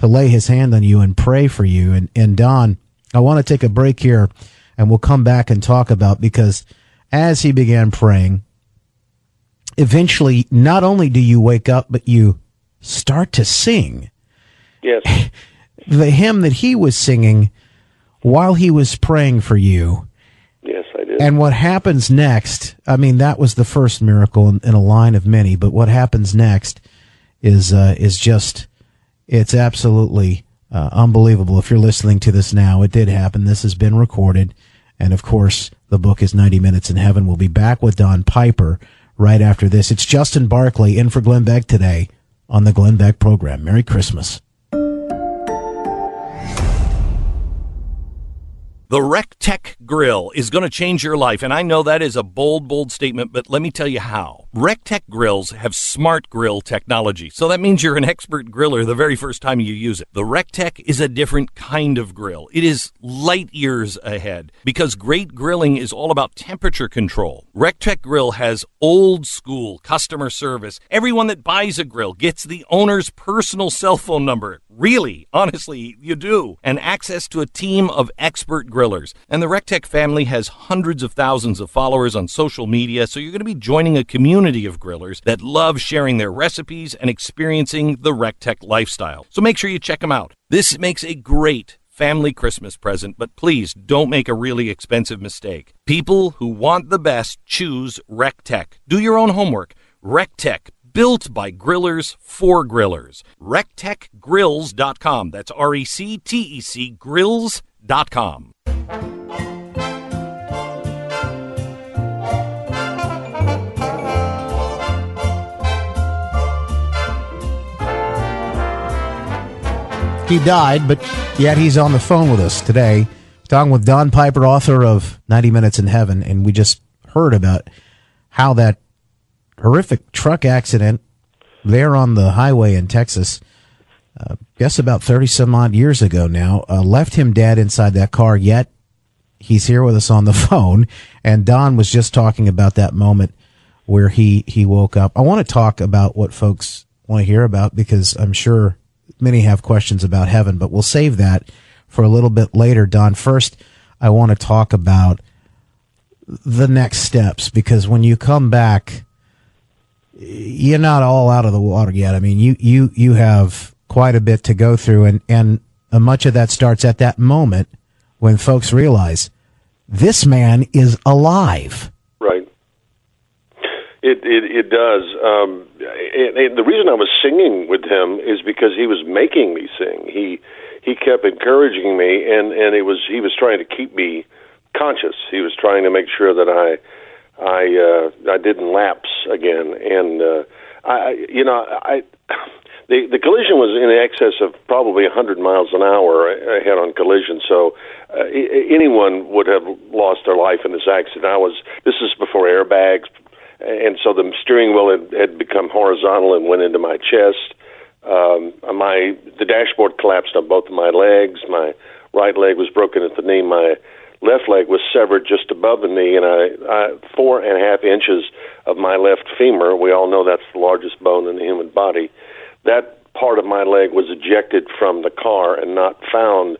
to lay his hand on you and pray for you. And, and Don, I want to take a break here and we'll come back and talk about because as he began praying, eventually not only do you wake up, but you start to sing Yes. (laughs) the hymn that he was singing while he was praying for you. Yes, I did. And what happens next, I mean, that was the first miracle in, in a line of many, but what happens next is, uh, is just, it's absolutely uh, unbelievable. If you're listening to this now, it did happen. This has been recorded. And of course, the book is 90 Minutes in Heaven. We'll be back with Don Piper right after this. It's Justin Barclay in for Glenn Beck today on the Glenn Beck program. Merry Christmas. The RecTec Grill is going to change your life, and I know that is a bold, bold statement, but let me tell you how. RecTec grills have smart grill technology, so that means you're an expert griller the very first time you use it. The RecTec is a different kind of grill. It is light years ahead because great grilling is all about temperature control. RecTec Grill has old school customer service. Everyone that buys a grill gets the owner's personal cell phone number. Really, honestly, you do. And access to a team of expert grillers. And the RecTec family has hundreds of thousands of followers on social media, so you're going to be joining a community of grillers that love sharing their recipes and experiencing the RecTec lifestyle. So make sure you check them out. This makes a great family Christmas present, but please don't make a really expensive mistake. People who want the best choose RecTec. Do your own homework. RecTec, built by grillers for grillers. RecTecGrills.com. That's R E C T E C Grills.com. He died, but yet he's on the phone with us today. Talking with Don Piper, author of 90 Minutes in Heaven, and we just heard about how that horrific truck accident there on the highway in Texas, uh, guess about 30 some odd years ago now, uh, left him dead inside that car, yet he's here with us on the (laughs) phone. And Don was just talking about that moment where he, he woke up. I want to talk about what folks want to hear about because I'm sure many have questions about heaven, but we'll save that for a little bit later. Don, first, I want to talk about the next steps because when you come back, you're not all out of the water yet. I mean, you, you, you have quite a bit to go through and, and much of that starts at that moment when folks realize this man is alive. Right. It it, it does. Um, and, and the reason I was singing with him is because he was making me sing. He he kept encouraging me, and and it was he was trying to keep me conscious. He was trying to make sure that I I uh, I didn't lapse again, and uh, I you know I. (sighs) The, the collision was in excess of probably 100 miles an hour ahead on collision, so uh, anyone would have lost their life in this accident. I was this is before airbags, and so the steering wheel had, had become horizontal and went into my chest. Um, my the dashboard collapsed on both of my legs. My right leg was broken at the knee. My left leg was severed just above the knee, and I, I four and a half inches of my left femur. We all know that's the largest bone in the human body. That part of my leg was ejected from the car and not found.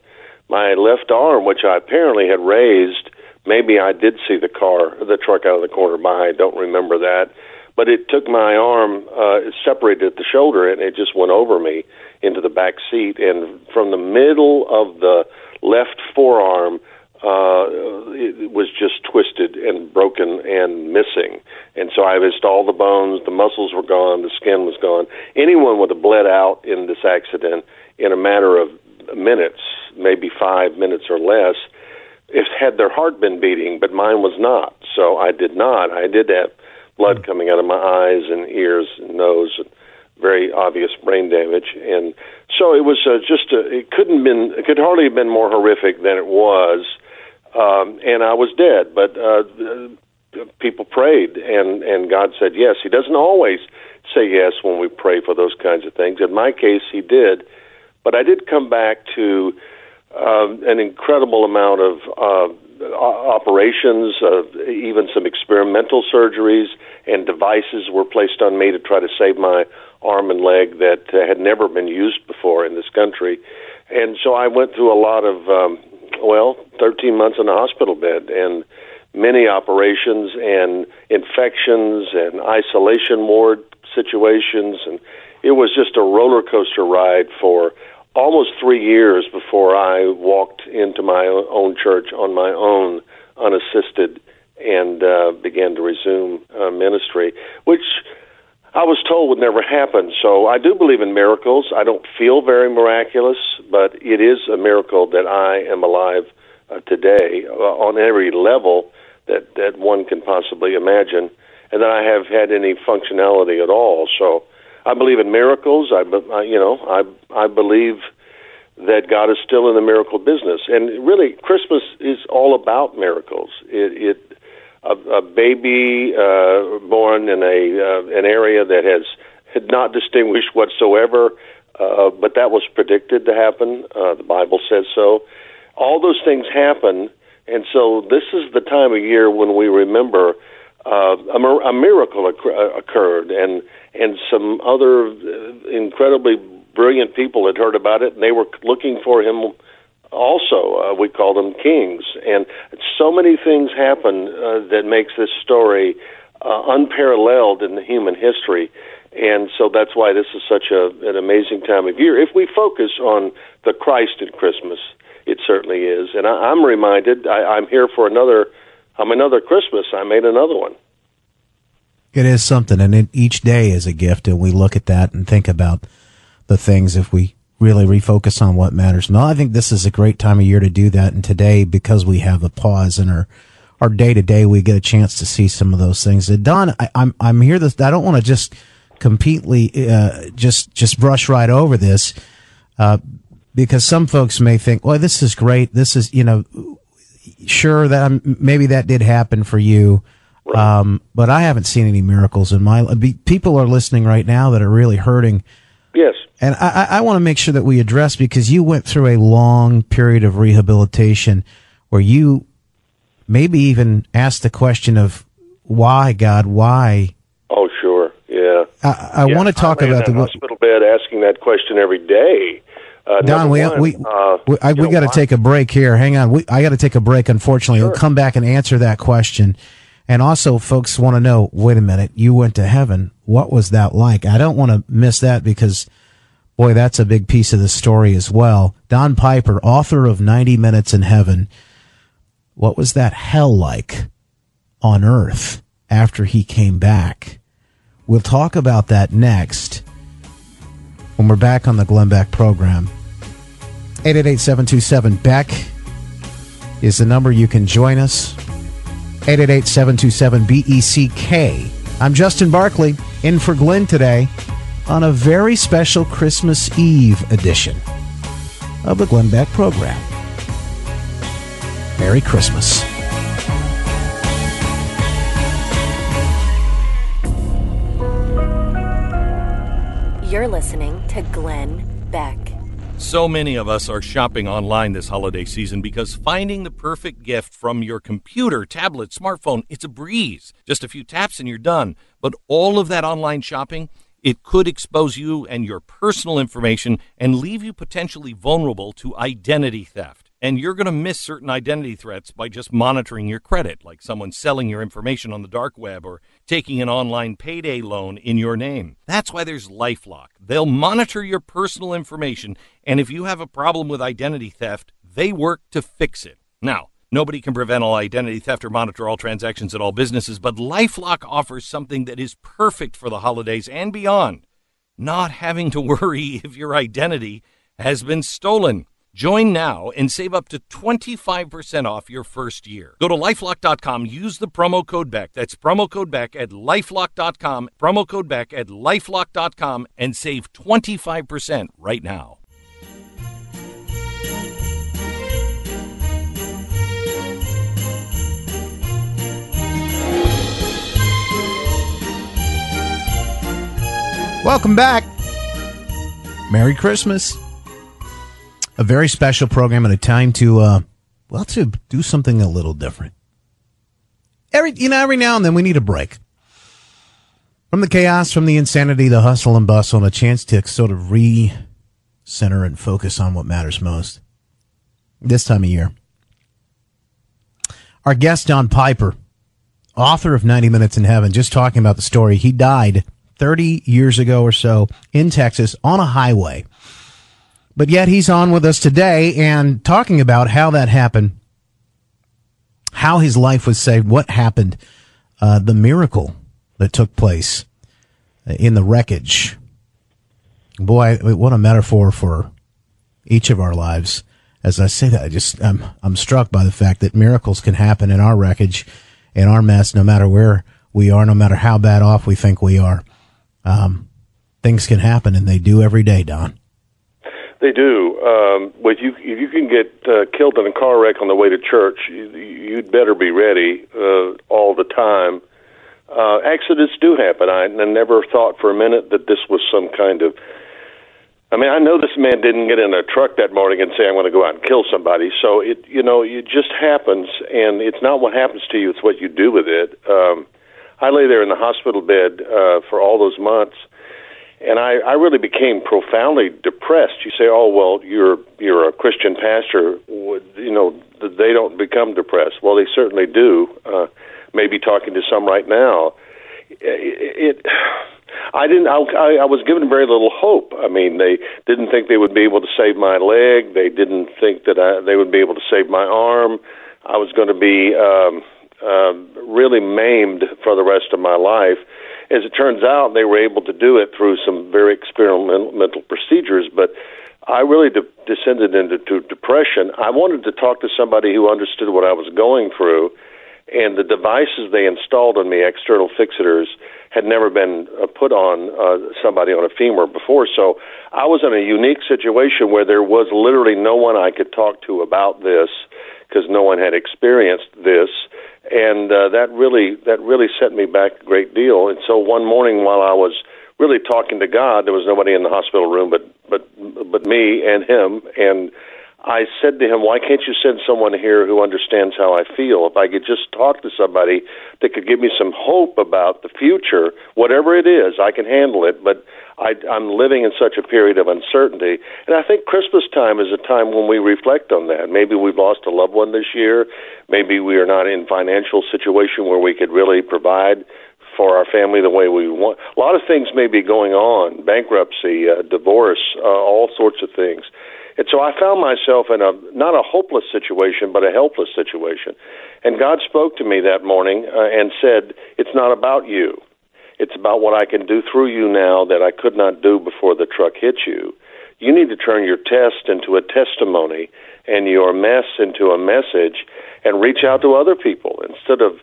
My left arm, which I apparently had raised, maybe I did see the car, the truck out of the corner by. I don't remember that but it took my arm, uh, it separated at the shoulder, and it just went over me into the back seat. And from the middle of the left forearm, uh, it was just twisted and broken and missing. And so I missed all the bones, the muscles were gone, the skin was gone. Anyone would have bled out in this accident in a matter of minutes, maybe five minutes or less, if had their heart been beating, but mine was not. So I did not. I did have blood coming out of my eyes and ears and nose and very obvious brain damage. And so it was uh, just a, it couldn't been it could hardly have been more horrific than it was. Um and I was dead but uh people prayed and and God said yes. He doesn't always say yes when we pray for those kinds of things. In my case he did. But I did come back to um, an incredible amount of uh, operations, uh, even some experimental surgeries, and devices were placed on me to try to save my arm and leg that uh, had never been used before in this country. And so I went through a lot of, um, well, 13 months in a hospital bed and many operations and infections and isolation ward situations. And it was just a roller coaster ride for almost three years before I walked into my own church on my own, unassisted, and uh, began to resume uh, ministry, which I was told would never happen. So I do believe in miracles. I don't feel very miraculous, but it is a miracle that I am alive uh, today uh, on every level that that one can possibly imagine, and that I have had any functionality at all. So I believe in miracles. I, you know, I I believe that God is still in the miracle business, and really, Christmas is all about miracles. It, it a, a baby uh, born in a uh, an area that has had not distinguished whatsoever, uh, but that was predicted to happen. Uh, the Bible says so. All those things happen, and so this is the time of year when we remember uh, a, a miracle occur- occurred, and and some other uh, incredibly brilliant people had heard about it, and they were looking for him. Also, uh, we call them kings, and so many things happen uh, that makes this story uh, unparalleled in the human history. And so that's why this is such a, an amazing time of year. If we focus on the Christ in Christmas, it certainly is. And I, I'm reminded I, I'm here for another. I'm another Christmas. I made another one. It is something, and it, each day is a gift, and we look at that and think about the things if we really refocus on what matters. No, I think this is a great time of year to do that, and today because we have a pause in our our day to day, we get a chance to see some of those things. And Don, I, I'm I'm here. This I don't want to just completely uh, just just brush right over this. Uh, because some folks may think, well, this is great. This is, you know, sure that um, maybe that did happen for you. Um, but I haven't seen any miracles in my life. People are listening right now that are really hurting. Yes. And I, I want to make sure that we address because you went through a long period of rehabilitation where you maybe even asked the question of why, God, why? Oh, sure. Yeah. I, I Yeah, want to talk in about that the hospital bed asking that question every day. Uh, Don, we one, we uh, we, I, we got to take a break here. Hang on, we, I got to take a break. Unfortunately, we'll come back and answer that question. And also, folks want to know. Wait a minute, you went to heaven. What was that like? I don't want to miss that because, boy, that's a big piece of the story as well. Don Piper, author of 90 Minutes in Heaven. What was that hell like on earth after he came back? We'll talk about that next when we're back on the Glenn Beck program. 888-727 Beck is the number you can join us. 888-727 B-E-C-K. I'm Justin Barclay in for Glenn today on a very special Christmas Eve edition of the Glenn Beck program. Merry Christmas. You're listening to Glenn Beck. So many of us are shopping online this holiday season because finding the perfect gift from your computer, tablet, smartphone, it's a breeze. Just a few taps and you're done. But all of that online shopping, it could expose you and your personal information and leave you potentially vulnerable to identity theft. And you're going to miss certain identity threats by just monitoring your credit, like someone selling your information on the dark web or taking an online payday loan in your name. That's why there's Lifelock. They'll monitor your personal information, and if you have a problem with identity theft, they work to fix it. Now, nobody can prevent all identity theft or monitor all transactions at all businesses, but Lifelock offers something that is perfect for the holidays and beyond. Not having to (laughs) worry if your identity has been stolen. Join now and save up to 25% off your first year. Go to lifelock.com, use the promo code BECK. That's promo code BECK at lifelock.com, promo code BECK at lifelock.com, and save 25% right now. Welcome back. Merry Christmas. A very special program and a time to, uh, well, to do something a little different. Every, you know, every now and then we need a break from the chaos, from the insanity, the hustle and bustle, and a chance to sort of re-center and focus on what matters most this time of year. Our guest, Don Piper, author of 90 Minutes in Heaven, just talking about the story. He died 30 years ago or so in Texas on a highway. But yet he's on with us today and talking about how that happened, how his life was saved, what happened, uh, the miracle that took place in the wreckage. Boy, what a metaphor for each of our lives. As I say that, I just I'm I'm struck by the fact that miracles can happen in our wreckage, in our mess, no matter where we are, no matter how bad off we think we are. Um, things can happen, and they do every day, Don. They do. Um, but you, if you can get uh, killed in a car wreck on the way to church, you, you'd better be ready uh, all the time. Uh, accidents do happen. I, I never thought for a minute that this was some kind of. I mean, I know this man didn't get in a truck that morning and say, "I'm going to go out and kill somebody." So it, you know, it just happens, and it's not what happens to you; it's what you do with it. Um, I lay there in the hospital bed uh, for all those months, and I, I really became profoundly depressed. You say, "Oh, well, you're you're a Christian pastor. You know, they don't become depressed." Well, they certainly do. Uh, maybe talking to some right now. It, it (sighs) I didn't. I, I was given very little hope. I mean, they didn't think they would be able to save my leg. They didn't think that I, they would be able to save my arm. I was going to be um, uh, really maimed for the rest of my life. As it turns out, they were able to do it through some very experimental procedures, but I really de- descended into to depression. I wanted to talk to somebody who understood what I was going through, and the devices they installed on me, external fixators, had never been uh, put on uh, somebody on a femur before. So I was in a unique situation where there was literally no one I could talk to about this because no one had experienced this, and uh, that really that really set me back a great deal. And so one morning while I was really talking to God, there was nobody in the hospital room but but but me and him and I said to him, Why can't you send someone here who understands how I feel? If I could just talk to somebody that could give me some hope about the future, whatever it is, I can handle it. But I, I'm living in such a period of uncertainty. And I think Christmas time is a time when we reflect on that. Maybe we've lost a loved one this year. Maybe we are not in financial situation where we could really provide for our family the way we want. A lot of things may be going on bankruptcy, uh, divorce, uh, all sorts of things. And so I found myself in a not a hopeless situation, but a helpless situation. And God spoke to me that morning uh, and said, "It's not about you. It's about what I can do through you now that I could not do before the truck hit you. You need to turn your test into a testimony and your mess into a message and reach out to other people instead of,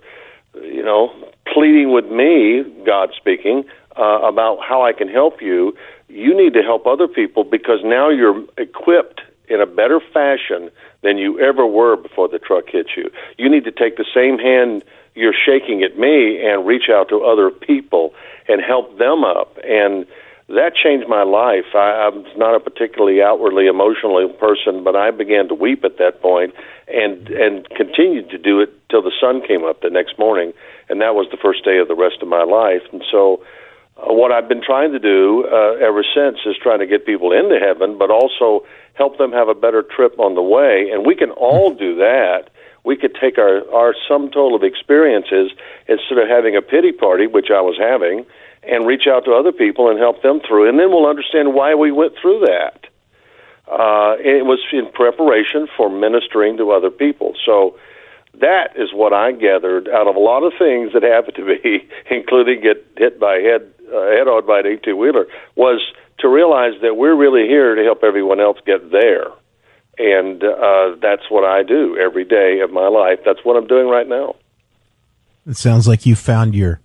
you know, pleading with me, God speaking, uh, about how I can help you you need to help other people because now you're equipped in a better fashion than you ever were before the truck hit you. You need to take the same hand you're shaking at me and reach out to other people and help them up. And that changed my life. I, I'm not a particularly outwardly emotional person, but I began to weep at that point and and continued to do it till the sun came up the next morning, and that was the first day of the rest of my life. And so what I've been trying to do uh, ever since is trying to get people into heaven, but also help them have a better trip on the way. And we can all do that. We could take our, our sum total of experiences instead of having a pity party, which I was having, and reach out to other people and help them through. And then we'll understand why we went through that. Uh, it was in preparation for ministering to other people. So that is what I gathered out of a lot of things that happened to me, (laughs) including get hit by head uh, head on by an 18 wheeler, was to realize that we're really here to help everyone else get there. And uh, that's what I do every day of my life. That's what I'm doing right now. It sounds like you found your,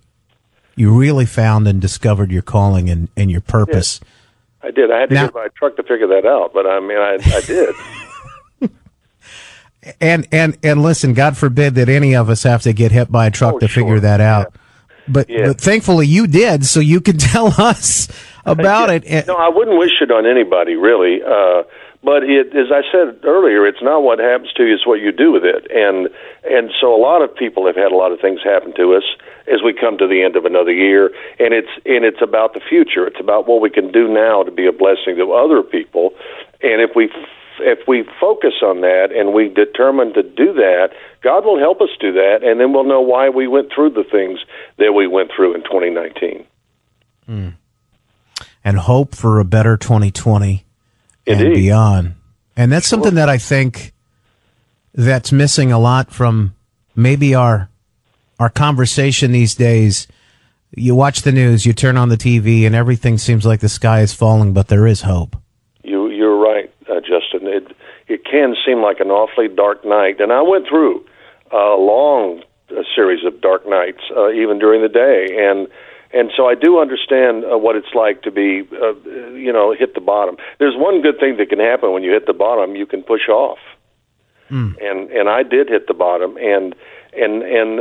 you really found and discovered your calling and, and your purpose. I did. I had to now, get my truck to figure that out, but I mean, I, I did. (laughs) and and and listen, God forbid that any of us have to get hit by a truck oh, to sure. figure that out. Yeah. But, Yeah. but thankfully you did, so you can (laughs) tell us about it. No, I wouldn't wish it on anybody, really. Uh, but it, as I said earlier, it's not what happens to you; it's what you do with it. And and so a lot of people have had a lot of things happen to us as we come to the end of another year, and it's and it's about the future. It's about what we can do now to be a blessing to other people. And if we if we focus on that and we determine to do that, God will help us do that, and then we'll know why we went through the things that we went through in 2019. Hmm. and hope for a better 2020 and Indeed. beyond. And that's something that I think that's missing a lot from maybe our our conversation these days. You watch the news, you turn on the TV, and everything seems like the sky is falling, but there is hope. You you're right, uh, Justin. It can seem like an awfully dark night, and I went through a long series of dark nights, uh, even during the day, and and so I do understand uh, what it's like to be, uh, you know, hit the bottom. There's one good thing that can happen. When you hit the bottom: you can push off, and and I did hit the bottom, and and and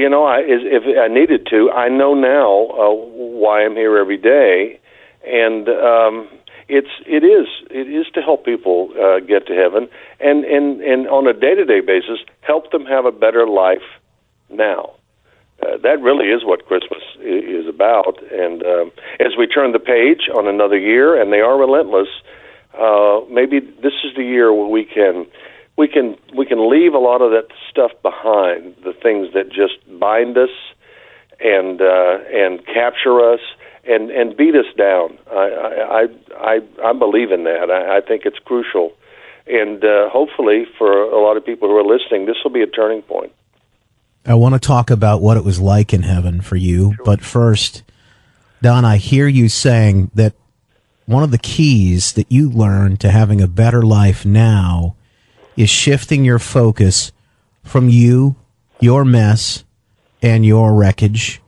you know, I is- if I needed to, I know now uh, why I'm here every day, and um, it's it is it is to help people uh, get to heaven, and and and on a day to day basis, help them have a better life now. Uh, that really is what Christmas is about. And um, as we turn the page on another year, and they are relentless, uh, maybe this is the year where we can we can we can leave a lot of that stuff behind, the things that just bind us and uh, and capture us and and beat us down. I I I, I believe in that. I, I think it's crucial. And uh, hopefully, for a lot of people who are listening, this will be a turning point. I want to talk about what it was like in heaven for you, but first, Don, I hear you saying that one of the keys that you learned to having a better life now is shifting your focus from you your mess and your wreckage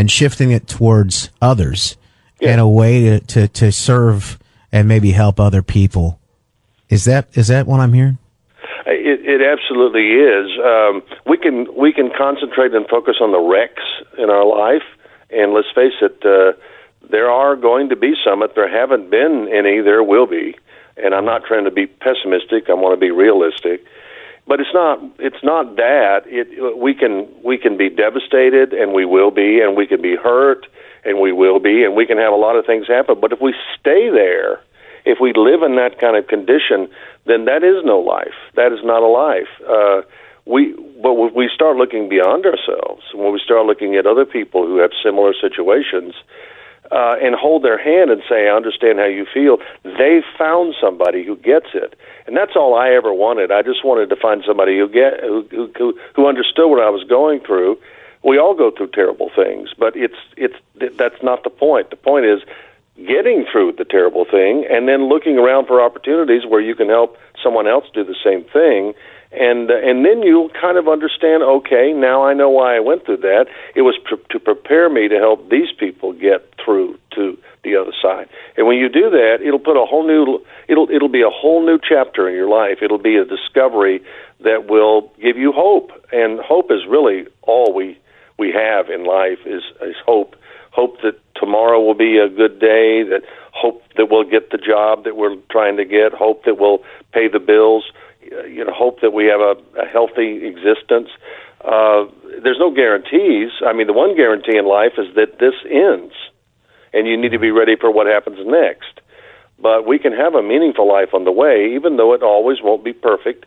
and shifting it towards others Yeah. in a way to, to, to serve and maybe help other people. Is that is that what I'm hearing? It, it absolutely is. Um, we can we can concentrate and focus on the wrecks in our life, and let's face it, uh, there are going to be some. If there haven't been any, there will be. And I'm not trying to be pessimistic. I want to be realistic. But it's not it's not that. It we can we can be devastated, and we will be, and we can be hurt, and we will be, and we can have a lot of things happen. But if we stay there if we live in that kind of condition, then that is no life. That is not a life. Uh, we, but when we start looking beyond ourselves, when we start looking at other people who have similar situations, uh, and hold their hand and say, "I understand how you feel." They found somebody who gets it, and that's all I ever wanted. I just wanted to find somebody who get who who, who understood what I was going through. We all go through terrible things, but it's it's that's not the point. The point is getting through the terrible thing and then looking around for opportunities where you can help someone else do the same thing and uh, and then you'll kind of understand okay now I know why I went through that. It was pr- to prepare me to help these people get through to the other side. And when you do that it'll put a whole new it'll it'll be a whole new chapter in your life. It'll be a discovery that will give you hope. And hope is really all we we have in life is is hope. Hope that tomorrow will be a good day, that hope that we'll get the job that we're trying to get, hope that we'll pay the bills, you know, hope that we have a, a healthy existence. Uh, there's no guarantees. I mean, the one guarantee in life is that this ends, and you need to be ready for what happens next. But we can have a meaningful life on the way, even though it always won't be perfect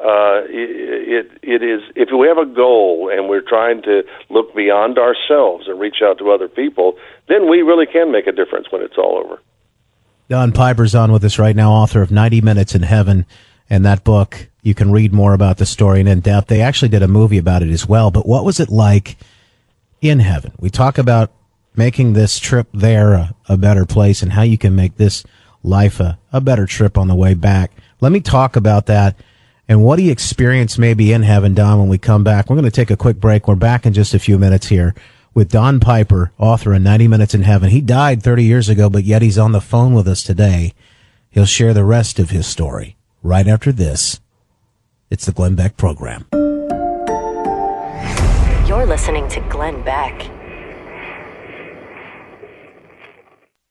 uh, it, it is if we have a goal and we're trying to look beyond ourselves and reach out to other people, then we really can make a difference when it's all over. Don Piper's on with us right now, author of 90 Minutes in Heaven. And that book, you can read more about the story and in depth. They actually did a movie about it as well. But what was it like in heaven? We talk about making this trip there a, a better place and how you can make this life a, a better trip on the way back. Let me talk about that and what he experienced maybe in heaven, Don, when we come back. We're going to take a quick break. We're back in just a few minutes here with Don Piper, author of 90 Minutes in Heaven. He died 30 years ago, but yet he's on the phone with us today. He'll share the rest of his story right after this. It's the Glenn Beck program. You're listening to Glenn Beck.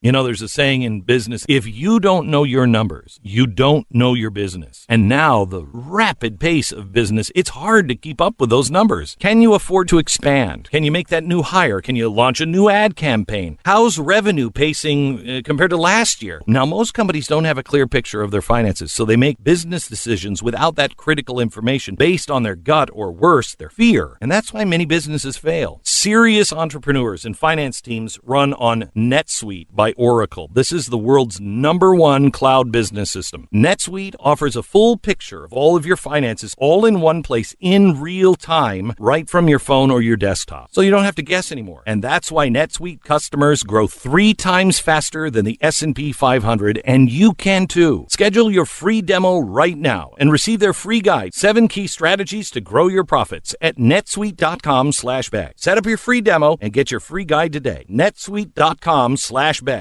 You know, there's a saying in business if you don't know your numbers, you don't know your business. And now, the rapid pace of business, it's hard to keep up with those numbers. Can you afford to expand? Can you make that new hire? Can you launch a new ad campaign? How's revenue pacing uh, compared to last year? Now, most companies don't have a clear picture of their finances, so they make business decisions without that critical information based on their gut or worse, their fear. And that's why many businesses fail. Serious entrepreneurs and finance teams run on NetSuite by Oracle. This is the world's number one cloud business system. NetSuite offers a full picture of all of your finances all in one place in real time right from your phone or your desktop. So you don't have to guess anymore. And that's why NetSuite customers grow 3 times faster than the S&P 500 and you can too. Schedule your free demo right now and receive their free guide, 7 key strategies to grow your profits at netsuite.com/beck. Set up your free demo and get your free guide today. netsuite.com/beck.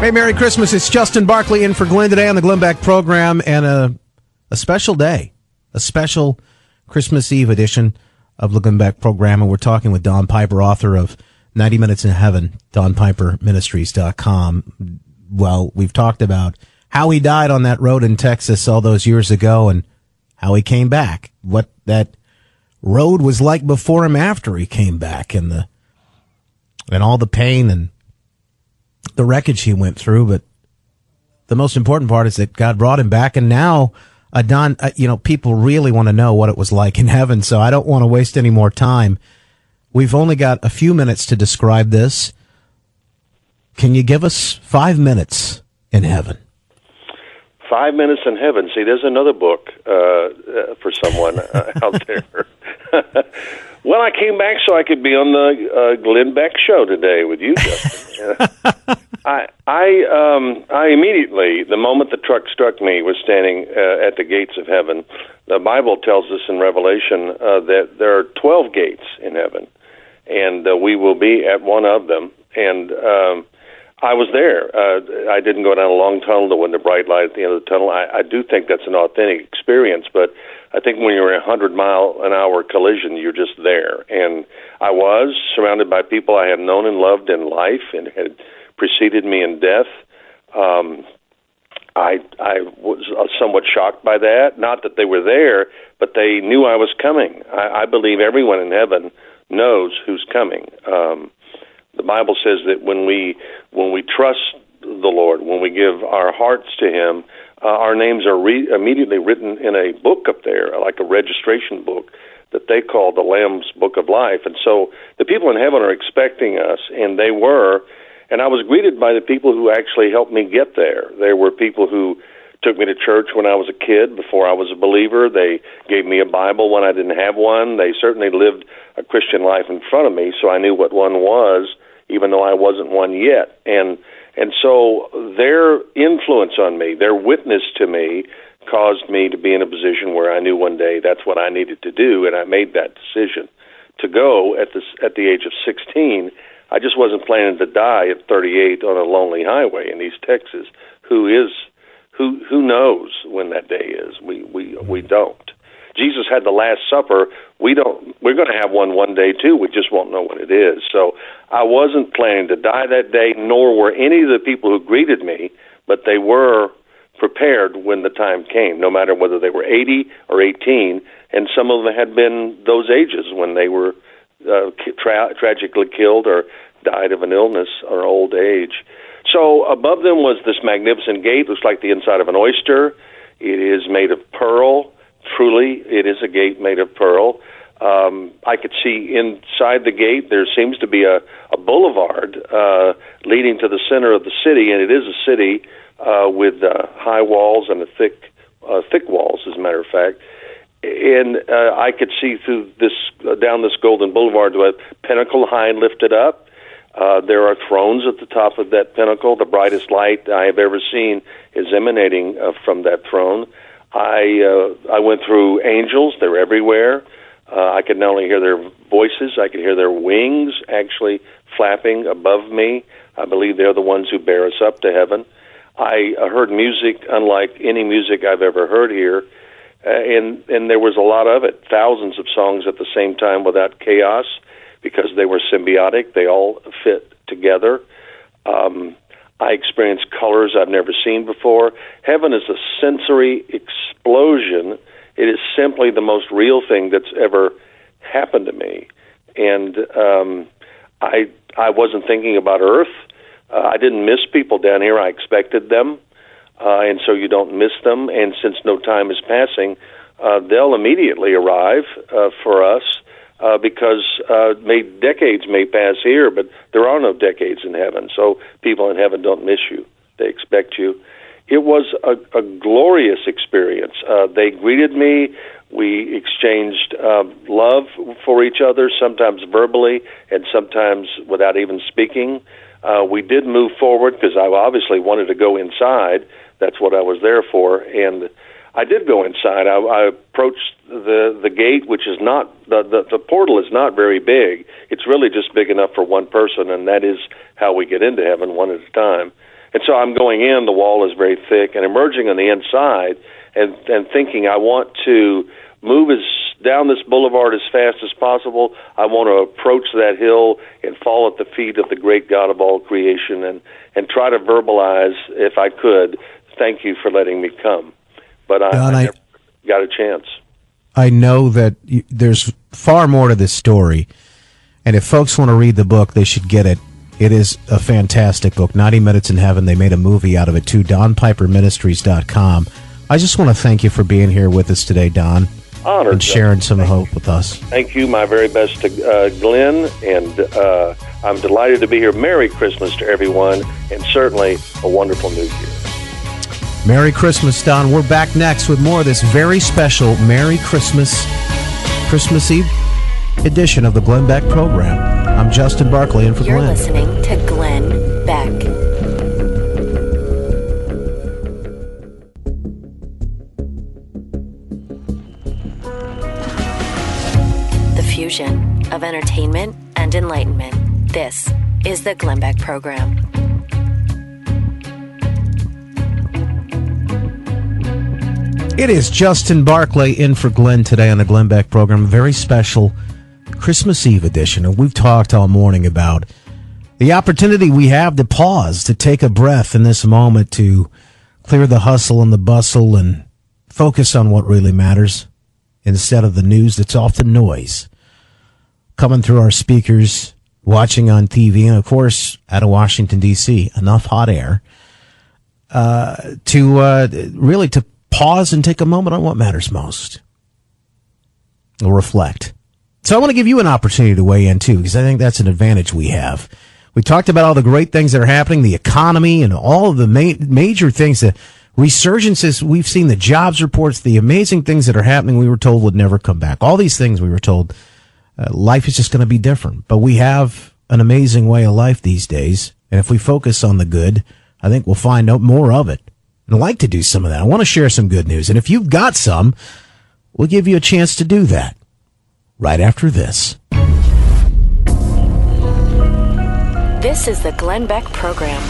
Hey, Merry Christmas. It's Justin Barclay in for Glenn today on the Glenn Beck program and a, a special day, a special Christmas Eve edition of the Glenn Beck program. And we're talking with Don Piper, author of 90 Minutes in Heaven, DonPiperMinistries.com. Well, we've talked about how he died on that road in Texas all those years ago and how he came back, what that road was like before him after he came back and the, and all the pain and the wreckage he went through, but the most important part is that God brought him back, and now, uh, Don, uh, you know, people really want to know what it was like in heaven, so I don't want to waste any more time. We've only got a few minutes to describe this. Can you give us five minutes in heaven? Five Minutes in Heaven. See, there's another book uh, uh, for someone uh, (laughs) out there. (laughs) well, I came back so I could be on the uh, Glenn Beck show today with you, Justin. (laughs) I, I, um, I immediately, the moment the truck struck me, was standing uh, at the gates of heaven. The Bible tells us in Revelation uh, that there are twelve gates in heaven, and uh, we will be at one of them. And um, I was there. Uh, I didn't go down a long tunnel. There wasn't a bright light at the end of the tunnel. I, I do think that's an authentic experience, but I think when you're a hundred mile an hour collision, you're just there. And I was surrounded by people I had known and loved in life and had preceded me in death. Um, I I was somewhat shocked by that. Not that they were there, but they knew I was coming. I, I believe everyone in heaven knows who's coming. Um, the Bible says that when we when we trust the Lord, when we give our hearts to Him, uh, our names are re- immediately written in a book up there, like a registration book that they call the Lamb's Book of Life. And so the people in heaven are expecting us, and they were. And I was greeted by the people who actually helped me get there. There were people who took me to church when I was a kid before I was a believer. They gave me a Bible when I didn't have one. They certainly lived a Christian life in front of me, so I knew what one was even though I wasn't one yet. And and so their influence on me, their witness to me, caused me to be in a position where I knew one day that's what I needed to do, and I made that decision to go at this at the age of 16. I just wasn't planning to die at 38 on a lonely highway in East Texas. Who is who? Who knows when that day is? We we we don't. Jesus had the Last Supper. We don't. We're going to have one one day too. We just won't know what it is. So I wasn't planning to die that day, nor were any of the people who greeted me, but they were prepared when the time came. No matter whether they were 80 or 18, and some of them had been those ages when they were uh, tra- tragically killed or died of an illness or old age. So above them was this magnificent gate, looks like the inside of an oyster. It is made of pearl. Truly, it is a gate made of pearl. Um, I could see inside the gate there seems to be a, a boulevard uh, leading to the center of the city, and it is a city uh, with uh, high walls and a thick, uh, thick walls, as a matter of fact. And uh, I could see through this uh, down this golden boulevard to a pinnacle high and lifted up. Uh, there are thrones at the top of that pinnacle. The brightest light I have ever seen is emanating uh, from that throne. I uh, I went through angels; they're everywhere. Uh, I could not only hear their voices, I could hear their wings actually flapping above me. I believe they're the ones who bear us up to heaven. I heard music unlike any music I've ever heard here, uh, and and there was a lot of it, thousands of songs at the same time without chaos, because they were symbiotic. They all fit together. Um, I experienced colors I've never seen before. Heaven is a sensory explosion. It is simply the most real thing that's ever happened to me, and um, I I wasn't thinking about Earth. Uh, I didn't miss people down here. I expected them, uh, and so you don't miss them. And since no time is passing, uh, they'll immediately arrive uh, for us uh, because uh, may, decades may pass here, but there are no decades in heaven. So people in heaven don't miss you; they expect you. It was a, a glorious experience. Uh, they greeted me. We exchanged uh, love for each other, sometimes verbally and sometimes without even speaking. Uh, we did move forward because I obviously wanted to go inside. That's what I was there for, and I did go inside. I, I approached the the gate, which is not the, the the portal is not very big. It's really just big enough for one person, and that is how we get into heaven, one at a time. And so I'm going in. The wall is very thick, and emerging on the inside, and and thinking I want to move as down this boulevard as fast as possible. I want to approach that hill and fall at the feet of the great God of all creation, and and try to verbalize, if I could, thank you for letting me come but I, Don, I got a chance. I know that you, there's far more to this story, and if folks want to read the book, they should get it. It is a fantastic book, 90 Minutes in Heaven. They made a movie out of it too, DonPiperMinistries.com. I just want to thank you for being here with us today, Don, Honored. and sharing some hope with us. Thank you. My very best to uh, Glenn, and uh, I'm delighted to be here. Merry Christmas to everyone, and certainly a wonderful New Year. Merry Christmas, Don. We're back next with more of this very special Merry Christmas, Christmas Eve edition of the Glenn Beck program. I'm Justin Barclay, and for You're Glenn. listening to Glenn Beck. The fusion of entertainment and enlightenment. This is the Glenn Beck program. It is Justin Barclay in for Glenn today on the Glenn Beck program. Very special Christmas Eve edition. And we've talked all morning about the opportunity we have to pause, to take a breath in this moment, to clear the hustle and the bustle and focus on what really matters instead of the news that's often noise coming through our speakers, watching on TV, and of course, out of Washington, D.C., enough hot air uh, to uh, really to pause and take a moment on what matters most. Or reflect. So I want to give you an opportunity to weigh in too, because I think that's an advantage we have. We talked about all the great things that are happening, the economy and all of the ma- major things, the resurgences we've seen, the jobs reports, the amazing things that are happening we were told would never come back. All these things we were told uh, life is just going to be different. But we have an amazing way of life these days. And if we focus on the good, I think we'll find out more of it. And like to do some of that. I want to share some good news. And if you've got some, we'll give you a chance to do that right after this. This is the Glenn Beck program.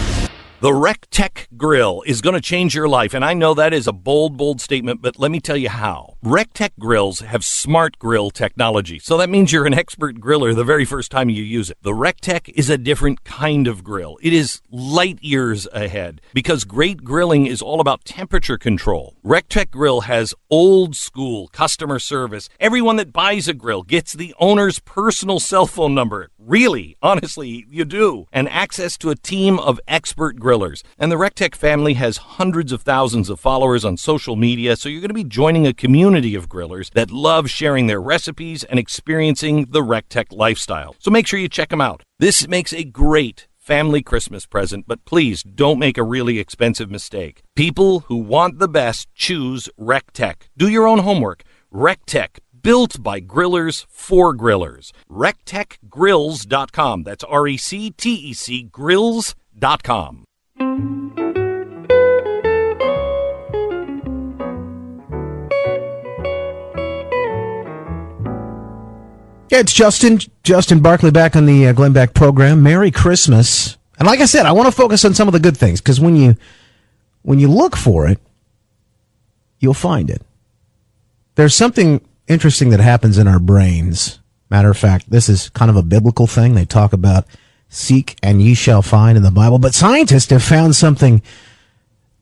The RecTec Grill is going to change your life, and I know that is a bold, bold statement, but let me tell you how. RecTec grills have smart grill technology, so that means you're an expert griller the very first time you use it. The RecTec is a different kind of grill. It is light years ahead because great grilling is all about temperature control. RecTec Grill has old school customer service. Everyone that buys a grill gets the owner's personal cell phone number. Really, honestly, you do. And access to a team of expert grillers. And the RecTec family has hundreds of thousands of followers on social media, so you're going to be joining a community of grillers that love sharing their recipes and experiencing the RecTec lifestyle. So make sure you check them out. This makes a great family Christmas present, but please don't make a really expensive mistake. People who want the best choose RecTec. Do your own homework. RecTec built by grillers for grillers. RecTechGrills.com. That's R E C T E C Grills.com. Yeah, it's Justin, Justin Barclay back on the uh, Glenn Beck program. Merry Christmas. And like I said, I want to focus on some of the good things because when you, when you look for it, you'll find it. There's something interesting that happens in our brains. Matter of fact, this is kind of a biblical thing. They talk about seek and ye shall find in the Bible, but scientists have found something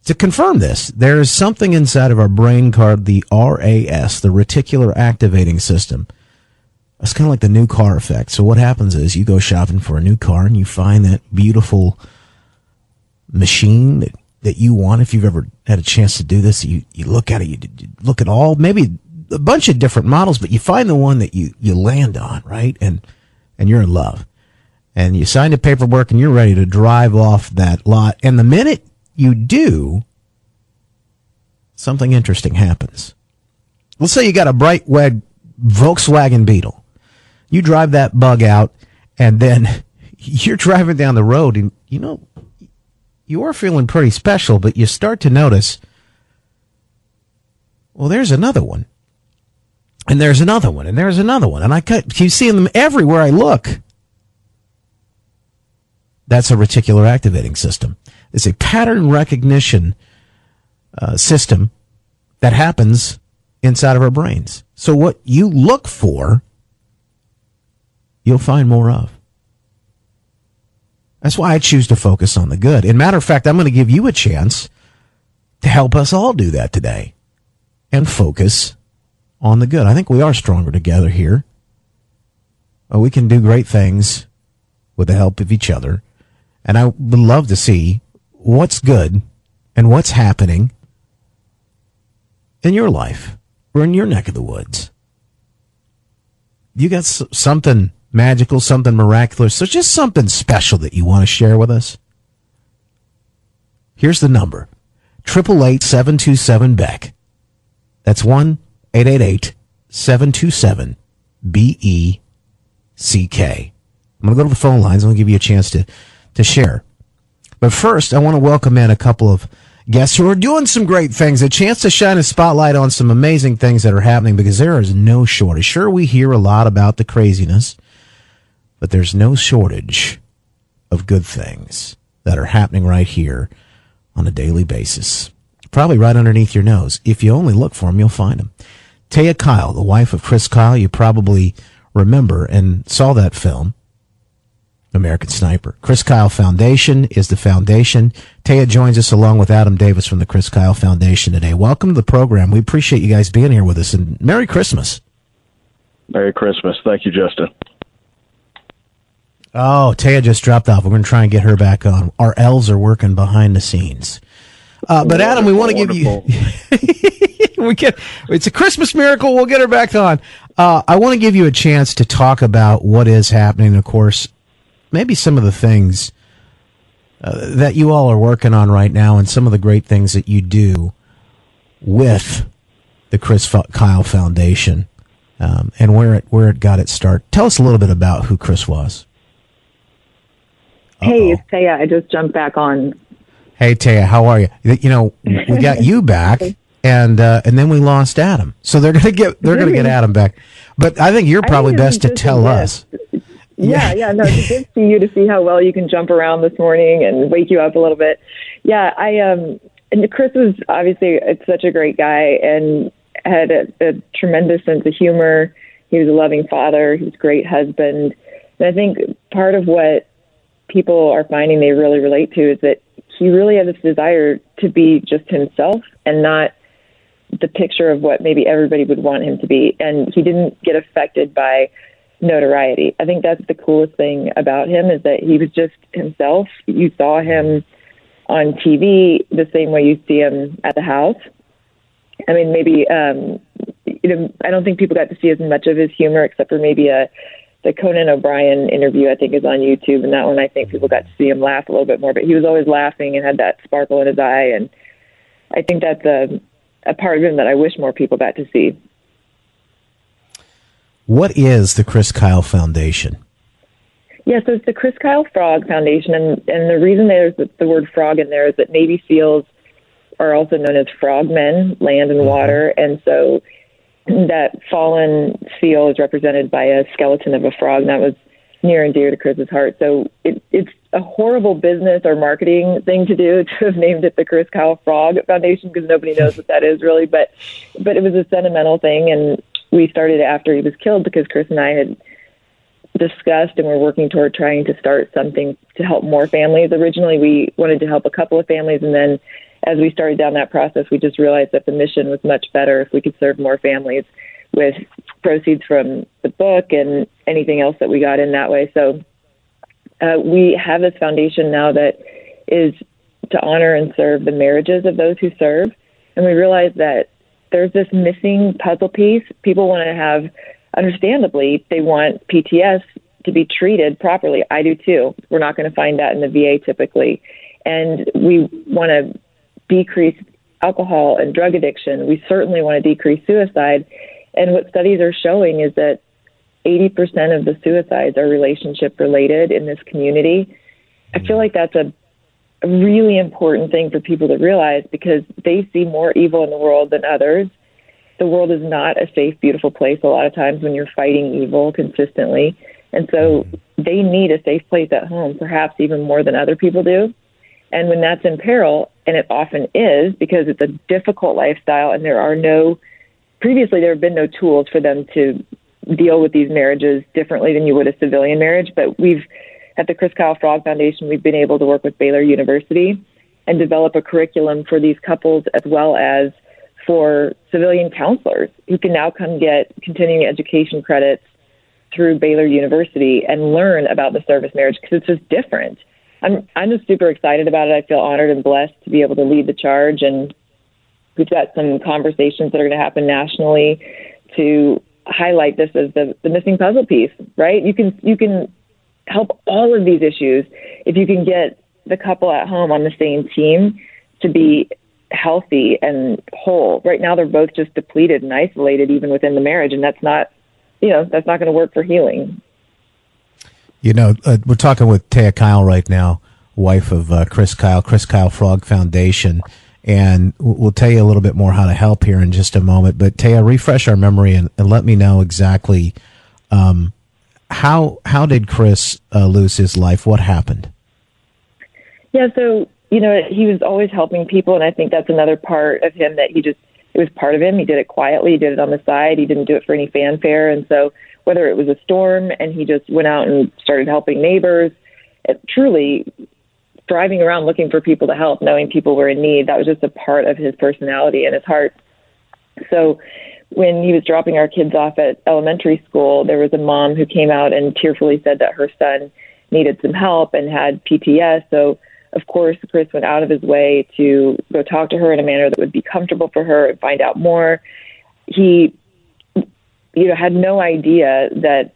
to confirm this. There is something inside of our brain called the RAS, the reticular activating system. It's kind of like the new car effect. So what happens is you go shopping for a new car and you find that beautiful machine that, that you want. If you've ever had a chance to do this, you, you look at it, you, you look at all, maybe a bunch of different models, but you find the one that you, you land on, right? And, and you're in love and you sign the paperwork and you're ready to drive off that lot. And the minute you do, something interesting happens. Let's say you got a bright red Volkswagen Beetle. You drive that bug out and then (laughs) you're driving down the road and you know, you are feeling pretty special, but you start to notice, well, there's another one. And there's another one, and there's another one, and I keep seeing them everywhere I look. That's a reticular activating system. It's a pattern recognition uh, system that happens inside of our brains. So what you look for, you'll find more of. That's why I choose to focus on the good. And matter of fact, I'm going to give you a chance to help us all do that today and focus on the good. I think we are stronger together here. We can do great things with the help of each other. And I would love to see what's good and what's happening in your life or in your neck of the woods. You got something magical, something miraculous, so just something special that you want to share with us? Here's the number 888 727 Beck. That's 1 888 727 B E C K. I'm going to go to the phone lines. I'm going to give you a chance to, to share. But first, I want to welcome in a couple of guests who are doing some great things, a chance to shine a spotlight on some amazing things that are happening because there is no shortage. Sure, we hear a lot about the craziness, but there's no shortage of good things that are happening right here on a daily basis. Probably right underneath your nose. If you only look for them, you'll find them. Taya Kyle, the wife of Chris Kyle, you probably remember and saw that film. American Sniper. Chris Kyle Foundation is the foundation. Taya joins us along with Adam Davis from the Chris Kyle Foundation today. Welcome to the program. We appreciate you guys being here with us and Merry Christmas. Merry Christmas. Thank you, Justin. Oh, Taya just dropped off. We're going to try and get her back on. Our elves are working behind the scenes. Uh, but Adam, we want to give you. (laughs) we get it's a Christmas miracle. We'll get her back on. Uh, I want to give you a chance to talk about what is happening. Of course, maybe some of the things uh, that you all are working on right now, and some of the great things that you do with the Chris Kyle Foundation, um, and where it where it got its start. Tell us a little bit about who Chris was. Hey, it's Taya. I just jumped back on. Hey Taya, how are you? You know, we got you (laughs) back, and uh, and then we lost Adam. So they're gonna get they're gonna get Adam back. But I think you're probably best to tell us. Yeah, yeah, no, it's good to see you to see how well you can jump around this morning and wake you up a little bit. Yeah, I um, and Chris was obviously it's such a great guy and had a, a tremendous sense of humor. He was a loving father. He was a great husband. And I think part of what people are finding they really relate to is that he really had this desire to be just himself and not the picture of what maybe everybody would want him to be. And he didn't get affected by notoriety. I think that's the coolest thing about him is that he was just himself. You saw him on TV the same way you see him at the house. I mean, maybe um, you know, I don't think people got to see as much of his humor except for maybe a the Conan O'Brien interview. I think is on YouTube, and that one I think people got to see him laugh a little bit more. But he was always laughing and had that sparkle in his eye, and I think that's a a part of him that I wish more people got to see. What is the Chris Kyle Foundation? Yeah, so it's the Chris Kyle Frog Foundation, and and the reason there's the, the word frog in there is that Navy SEALs are also known as frogmen, land and mm-hmm. water, and so that fallen seal is represented by a skeleton of a frog, and that was near and dear to Chris's heart. So it, it's a horrible business or marketing thing to do (laughs) to have named it the Chris Kyle Frog Foundation because nobody knows what that is really. But but it was a sentimental thing, and we started after he was killed because Chris and I had discussed and we're working toward trying to start something to help more families. Originally, we wanted to help a couple of families, and then as we started down that process, we just realized that the mission was much better if we could serve more families with proceeds from the book and anything else that we got in that way. So uh, we have this foundation now that is to honor and serve the marriages of those who serve. And we realize that there's this missing puzzle piece. People want to have, understandably, they want PTS to be treated properly. I do too. We're not going to find that in the VA typically. And we want to decrease alcohol and drug addiction. We certainly want to decrease suicide. And what studies are showing is that 80% of the suicides are relationship related in this community. I feel mm-hmm. like that's a, a really important thing for people to realize because they see more evil in the world than others. The world is not a safe, beautiful place a lot of times when you're fighting evil consistently. And so mm-hmm. they need a safe place at home, perhaps even more than other people do. And when that's in peril, and it often is because it's a difficult lifestyle and there are no, previously there have been no tools for them to deal with these marriages differently than you would a civilian marriage. But we've, at the Chris Kyle Frog Foundation, we've been able to work with Baylor University and develop a curriculum for these couples as well as for civilian counselors who can now come get continuing education credits through Baylor University and learn about the service marriage because it's just different. I'm I'm just super excited about it. I feel honored and blessed to be able to lead the charge, and we've got some conversations that are going to happen nationally to highlight this as the the missing puzzle piece. Right? You can you can help all of these issues if you can get the couple at home on the same team to be healthy and whole. Right now, they're both just depleted and isolated, even within the marriage, and that's not, you know, that's not going to work for healing. You know, uh, we're talking with Taya Kyle right now, wife of uh, Chris Kyle, Chris Kyle Frog Foundation, and we'll tell you a little bit more how to help here in just a moment. But Taya, refresh our memory and, and let me know exactly um, how how did Chris uh, lose his life? What happened? Yeah, so you know, he was always helping people, and I think that's another part of him that he just it was part of him. He did it quietly, he did it on the side, he didn't do it for any fanfare, and so whether it was a storm and he just went out and started helping neighbors, it, truly driving around looking for people to help, knowing people were in need, that was just a part of his personality and his heart. So when he was dropping our kids off at elementary school, there was a mom who came out and tearfully said that her son needed some help and had PTS. So of course, Chris went out of his way to go talk to her in a manner that would be comfortable for her and find out more. He, you know, had no idea that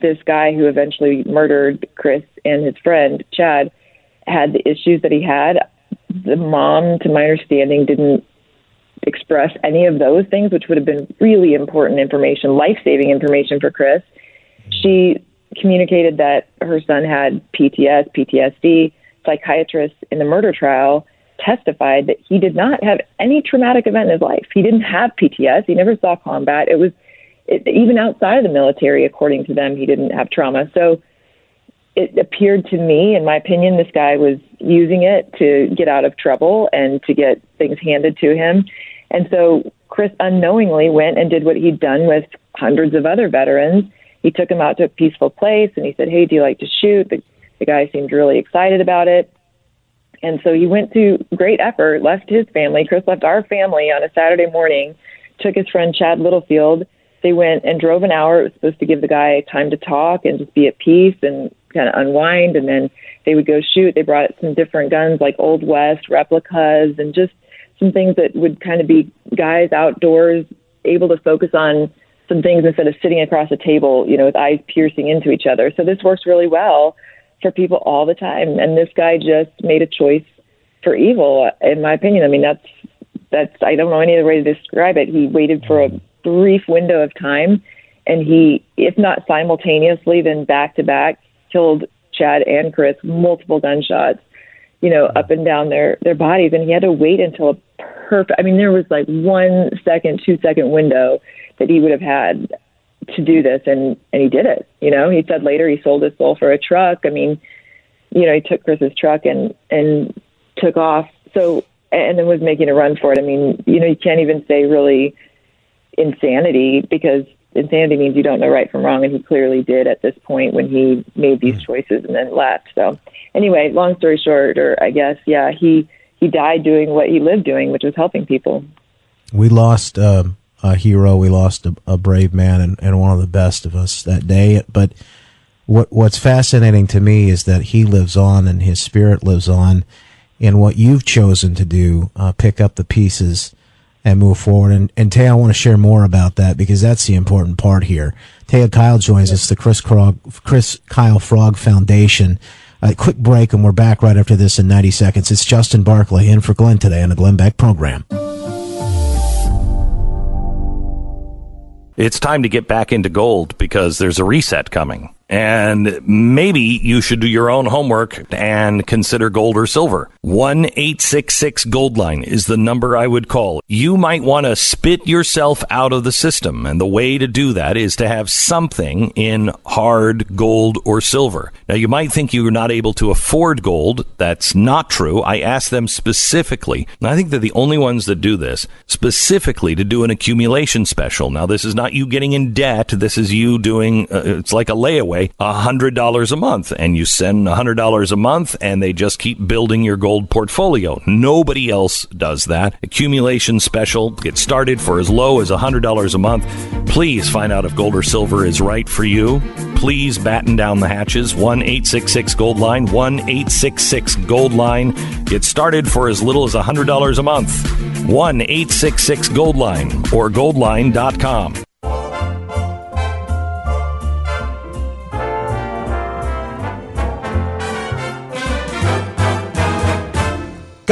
this guy who eventually murdered Chris and his friend Chad had the issues that he had. The mom, to my understanding, didn't express any of those things, which would have been really important information, life saving information for Chris. Mm-hmm. She communicated that her son had PTS, PTSD Psychiatrists in the murder trial testified that he did not have any traumatic event in his life. He didn't have PTS. He never saw combat. It was it, even outside of the military, according to them, he didn't have trauma. So it appeared to me, in my opinion, this guy was using it to get out of trouble and to get things handed to him. And so Chris unknowingly went and did what he'd done with hundreds of other veterans. He took him out to a peaceful place and he said, Hey, do you like to shoot? The the guy seemed really excited about it. And so he went to great effort, left his family. Chris left our family on a Saturday morning, took his friend Chad Littlefield. They went and drove an hour. It was supposed to give the guy time to talk and just be at peace and kind of unwind. And then they would go shoot. They brought some different guns like Old West replicas and just some things that would kind of be guys outdoors able to focus on some things instead of sitting across a table, you know, with eyes piercing into each other. So this works really well for people all the time. And this guy just made a choice for evil, in my opinion. I mean, that's that's I don't know any other way to describe it. He waited for a brief window of time, and he, if not simultaneously, then back to back, killed Chad and Chris multiple gunshots, you know, up and down their their bodies, and he had to wait until a perfect. I mean, there was like one second, two second window that he would have had to do this and and he did it you know? He said later he sold his soul for a truck. I mean you know he took chris's truck and and took off. So and then was making a run for it. I mean you know you can't even say really insanity because insanity means you don't know right from wrong and he clearly did at this point when he made these mm. choices and then left so anyway long story short or i guess yeah he he died doing what he lived doing which was helping people we lost um a hero. We lost a, a brave man and, and, one of the best of us that day. But what what's fascinating to me is that he lives on and his spirit lives on. And what you've chosen to do, uh, pick up the pieces and move forward. And, and Tay, I want to share more about that because that's the important part here. Taya Kyle joins us, the Chris, Krog, Chris Kyle Frog Foundation. A quick break, and we're back right after this in 90 seconds. It's Justin Barclay in for Glenn today on the Glenn Beck program. It's time to get back into gold because there's a reset coming. And maybe you should do your own homework and consider gold or silver. 1 866 Gold Line is the number I would call. You might want to spit yourself out of the system. And the way to do that is to have something in hard gold or silver. Now, you might think you're not able to afford gold. That's not true. I asked them specifically, and I think they're the only ones that do this, specifically to do an accumulation special. Now, this is not you getting in debt. This is you doing, uh, it's like a layaway a $100 a month and you send $100 a month and they just keep building your gold portfolio. Nobody else does that. Accumulation special. Get started for as low as $100 a month. Please find out if gold or silver is right for you. Please batten down the hatches. 1 866 Gold Line. 1 866 Gold Line. Get started for as little as $100 a month. 1 866 Gold Line or goldline.com.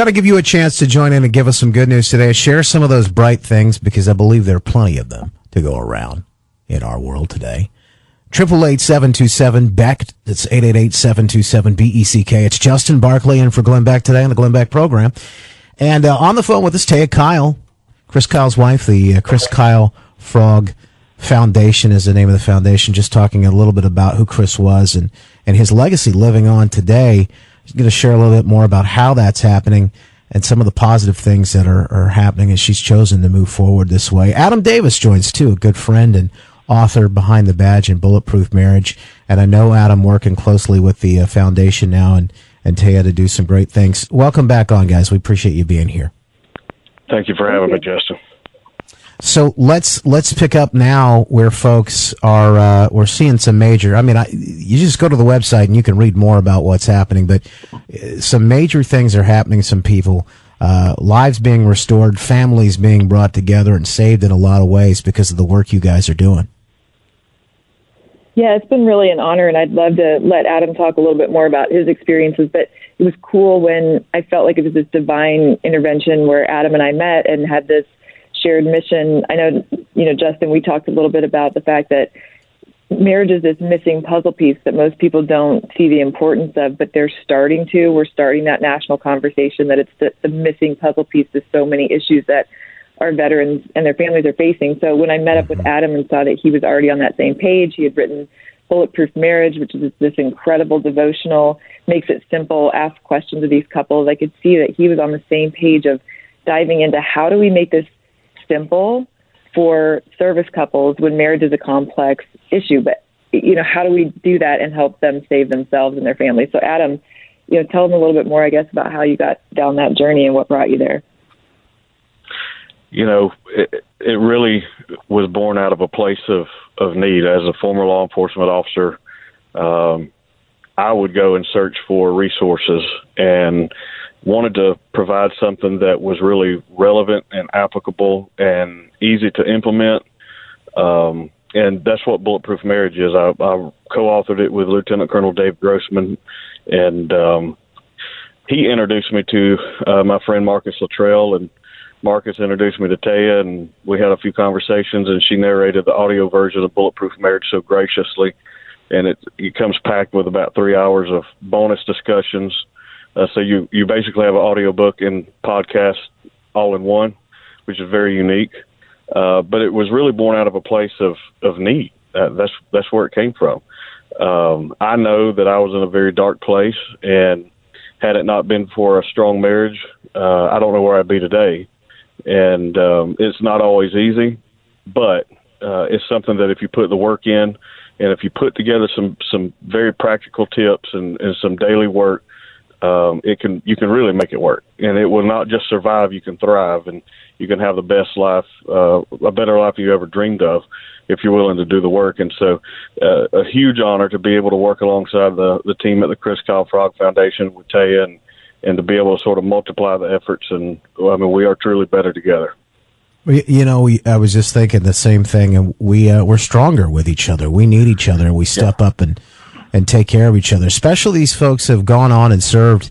Got to give you a chance to join in and give us some good news today. Share some of those bright things because I believe there are plenty of them to go around in our world today. Triple eight seven two seven Beck. It's eight eight eight seven two seven B E C K. It's Justin Barclay in for Glenn Beck today on the Glenn Beck program, and uh, on the phone with us, Taya Kyle, Chris Kyle's wife, the uh, Chris Kyle Frog Foundation is the name of the foundation. Just talking a little bit about who Chris was and and his legacy living on today. He's going to share a little bit more about how that's happening and some of the positive things that are, are happening as she's chosen to move forward this way. Adam Davis joins too, a good friend and author behind the badge and bulletproof marriage. And I know Adam working closely with the uh, foundation now and, and Taya to do some great things. Welcome back on guys. We appreciate you being here. Thank you for having me, Justin. So let's let's pick up now where folks are. Uh, we're seeing some major. I mean, I, you just go to the website and you can read more about what's happening. But uh, some major things are happening. Some people, uh, lives being restored, families being brought together and saved in a lot of ways because of the work you guys are doing. Yeah, it's been really an honor, and I'd love to let Adam talk a little bit more about his experiences. But it was cool when I felt like it was this divine intervention where Adam and I met and had this shared mission. I know, you know, Justin, we talked a little bit about the fact that marriage is this missing puzzle piece that most people don't see the importance of, but they're starting to. We're starting that national conversation that it's the, the missing puzzle piece to so many issues that our veterans and their families are facing. So when I met up with mm-hmm. Adam and saw that he was already on that same page, he had written Bulletproof Marriage, which is this incredible devotional, makes it simple, ask questions of these couples. I could see that he was on the same page of diving into how do we make this simple for service couples when marriage is a complex issue. But you know, how do we do that and help them save themselves and their families? So, Adam, you know, tell them a little bit more, I guess, about how you got down that journey and what brought you there. You know, it, it really was born out of a place of of need. As a former law enforcement officer, um, I would go and search for resources and wanted to provide something that was really relevant and applicable and easy to implement. Um, and that's what Bulletproof Marriage is. I, I co-authored it with Lieutenant Colonel Dave Grossman, and um, he introduced me to uh, my friend Marcus Luttrell, and Marcus introduced me to Taya, and we had a few conversations, and she narrated the audio version of Bulletproof Marriage so graciously, and it, it comes packed with about three hours of bonus discussions uh, so you you basically have an audio book and podcast all in one, which is very unique. Uh, but it was really born out of a place of of need. Uh, that's that's where it came from. Um, I know that I was in a very dark place, and had it not been for a strong marriage, uh, I don't know where I'd be today. And um, it's not always easy, but uh, it's something that if you put the work in, and if you put together some some very practical tips and, and some daily work, um, it can you can really make it work, and it will not just survive. You can thrive, and you can have the best life, uh, a better life you ever dreamed of, if you're willing to do the work. And so, uh, a huge honor to be able to work alongside the the team at the Chris Kyle Frog Foundation with Taya, and and to be able to sort of multiply the efforts. And I mean, we are truly better together. You know, we, I was just thinking the same thing, and we uh, we're stronger with each other. We need each other, and we step yeah. up and and take care of each other. Especially these folks have gone on and served.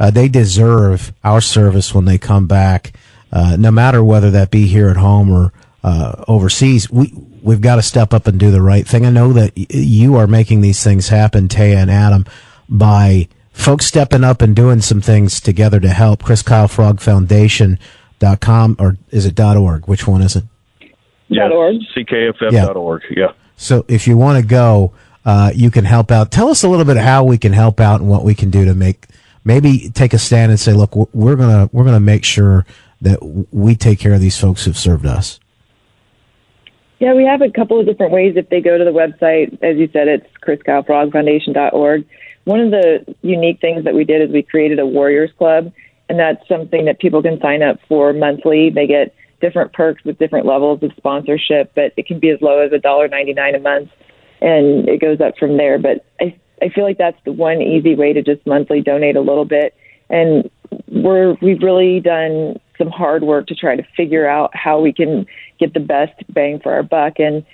Uh, they deserve our service when they come back, uh, no matter whether that be here at home or uh, overseas. We we've got to step up and do the right thing. I know that y- you are making these things happen, Taya and Adam, by folks stepping up and doing some things together to help. Chris Kyle Frog Foundation. Dot com or is it dot org? Which one is it? Yeah, .org. CKFF.org. Yeah. yeah. So if you want to go, uh, you can help out. Tell us a little bit how we can help out and what we can do to make maybe take a stand and say, look, we're gonna we're gonna make sure that we take care of these folks who've served us. Yeah, we have a couple of different ways. If they go to the website, as you said, it's chriskylefrogfoundation.org. One of the unique things that we did is we created a Warriors Club, and that's something that people can sign up for monthly. They get different perks with different levels of sponsorship, but it can be as low as a dollar ninety nine a month and it goes up from there. But I I feel like that's the one easy way to just monthly donate a little bit. And we're we've really done some hard work to try to figure out how we can get the best bang for our buck. And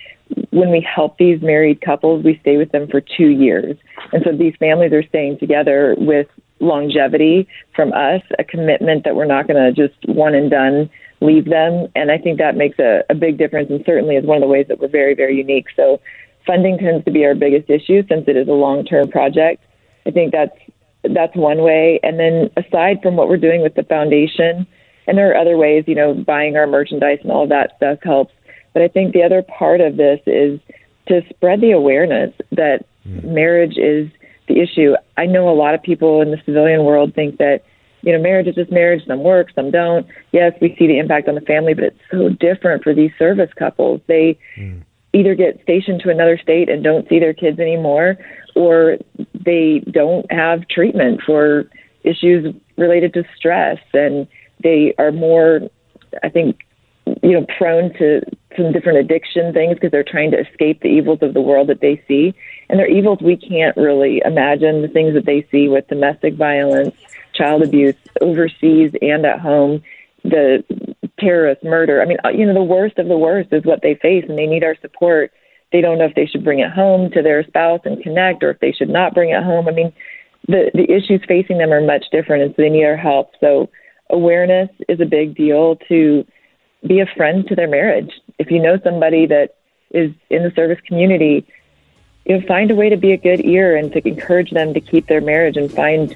when we help these married couples, we stay with them for two years. And so these families are staying together with longevity from us, a commitment that we're not going to just one and done leave them. And I think that makes a, a big difference and certainly is one of the ways that we're very, very unique. So funding tends to be our biggest issue since it is a long term project. I think that's that's one way. And then aside from what we're doing with the foundation, and there are other ways, you know, buying our merchandise and all of that stuff helps. But I think the other part of this is to spread the awareness that mm. marriage is the issue. I know a lot of people in the civilian world think that, you know, marriage is just marriage, some work, some don't. Yes, we see the impact on the family, but it's so different for these service couples. They mm. Either get stationed to another state and don't see their kids anymore, or they don't have treatment for issues related to stress and they are more I think you know prone to some different addiction things because they're trying to escape the evils of the world that they see. And they're evils we can't really imagine the things that they see with domestic violence child abuse overseas and at home the terrorist murder. I mean uh, you know the worst of the worst is what they face and they need our support. They don't know if they should bring it home to their spouse and connect or if they should not bring it home. I mean the the issues facing them are much different and so they need our help. So awareness is a big deal to be a friend to their marriage. If you know somebody that is in the service community, you know, find a way to be a good ear and to encourage them to keep their marriage and find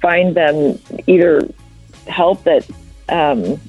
find them either help that um,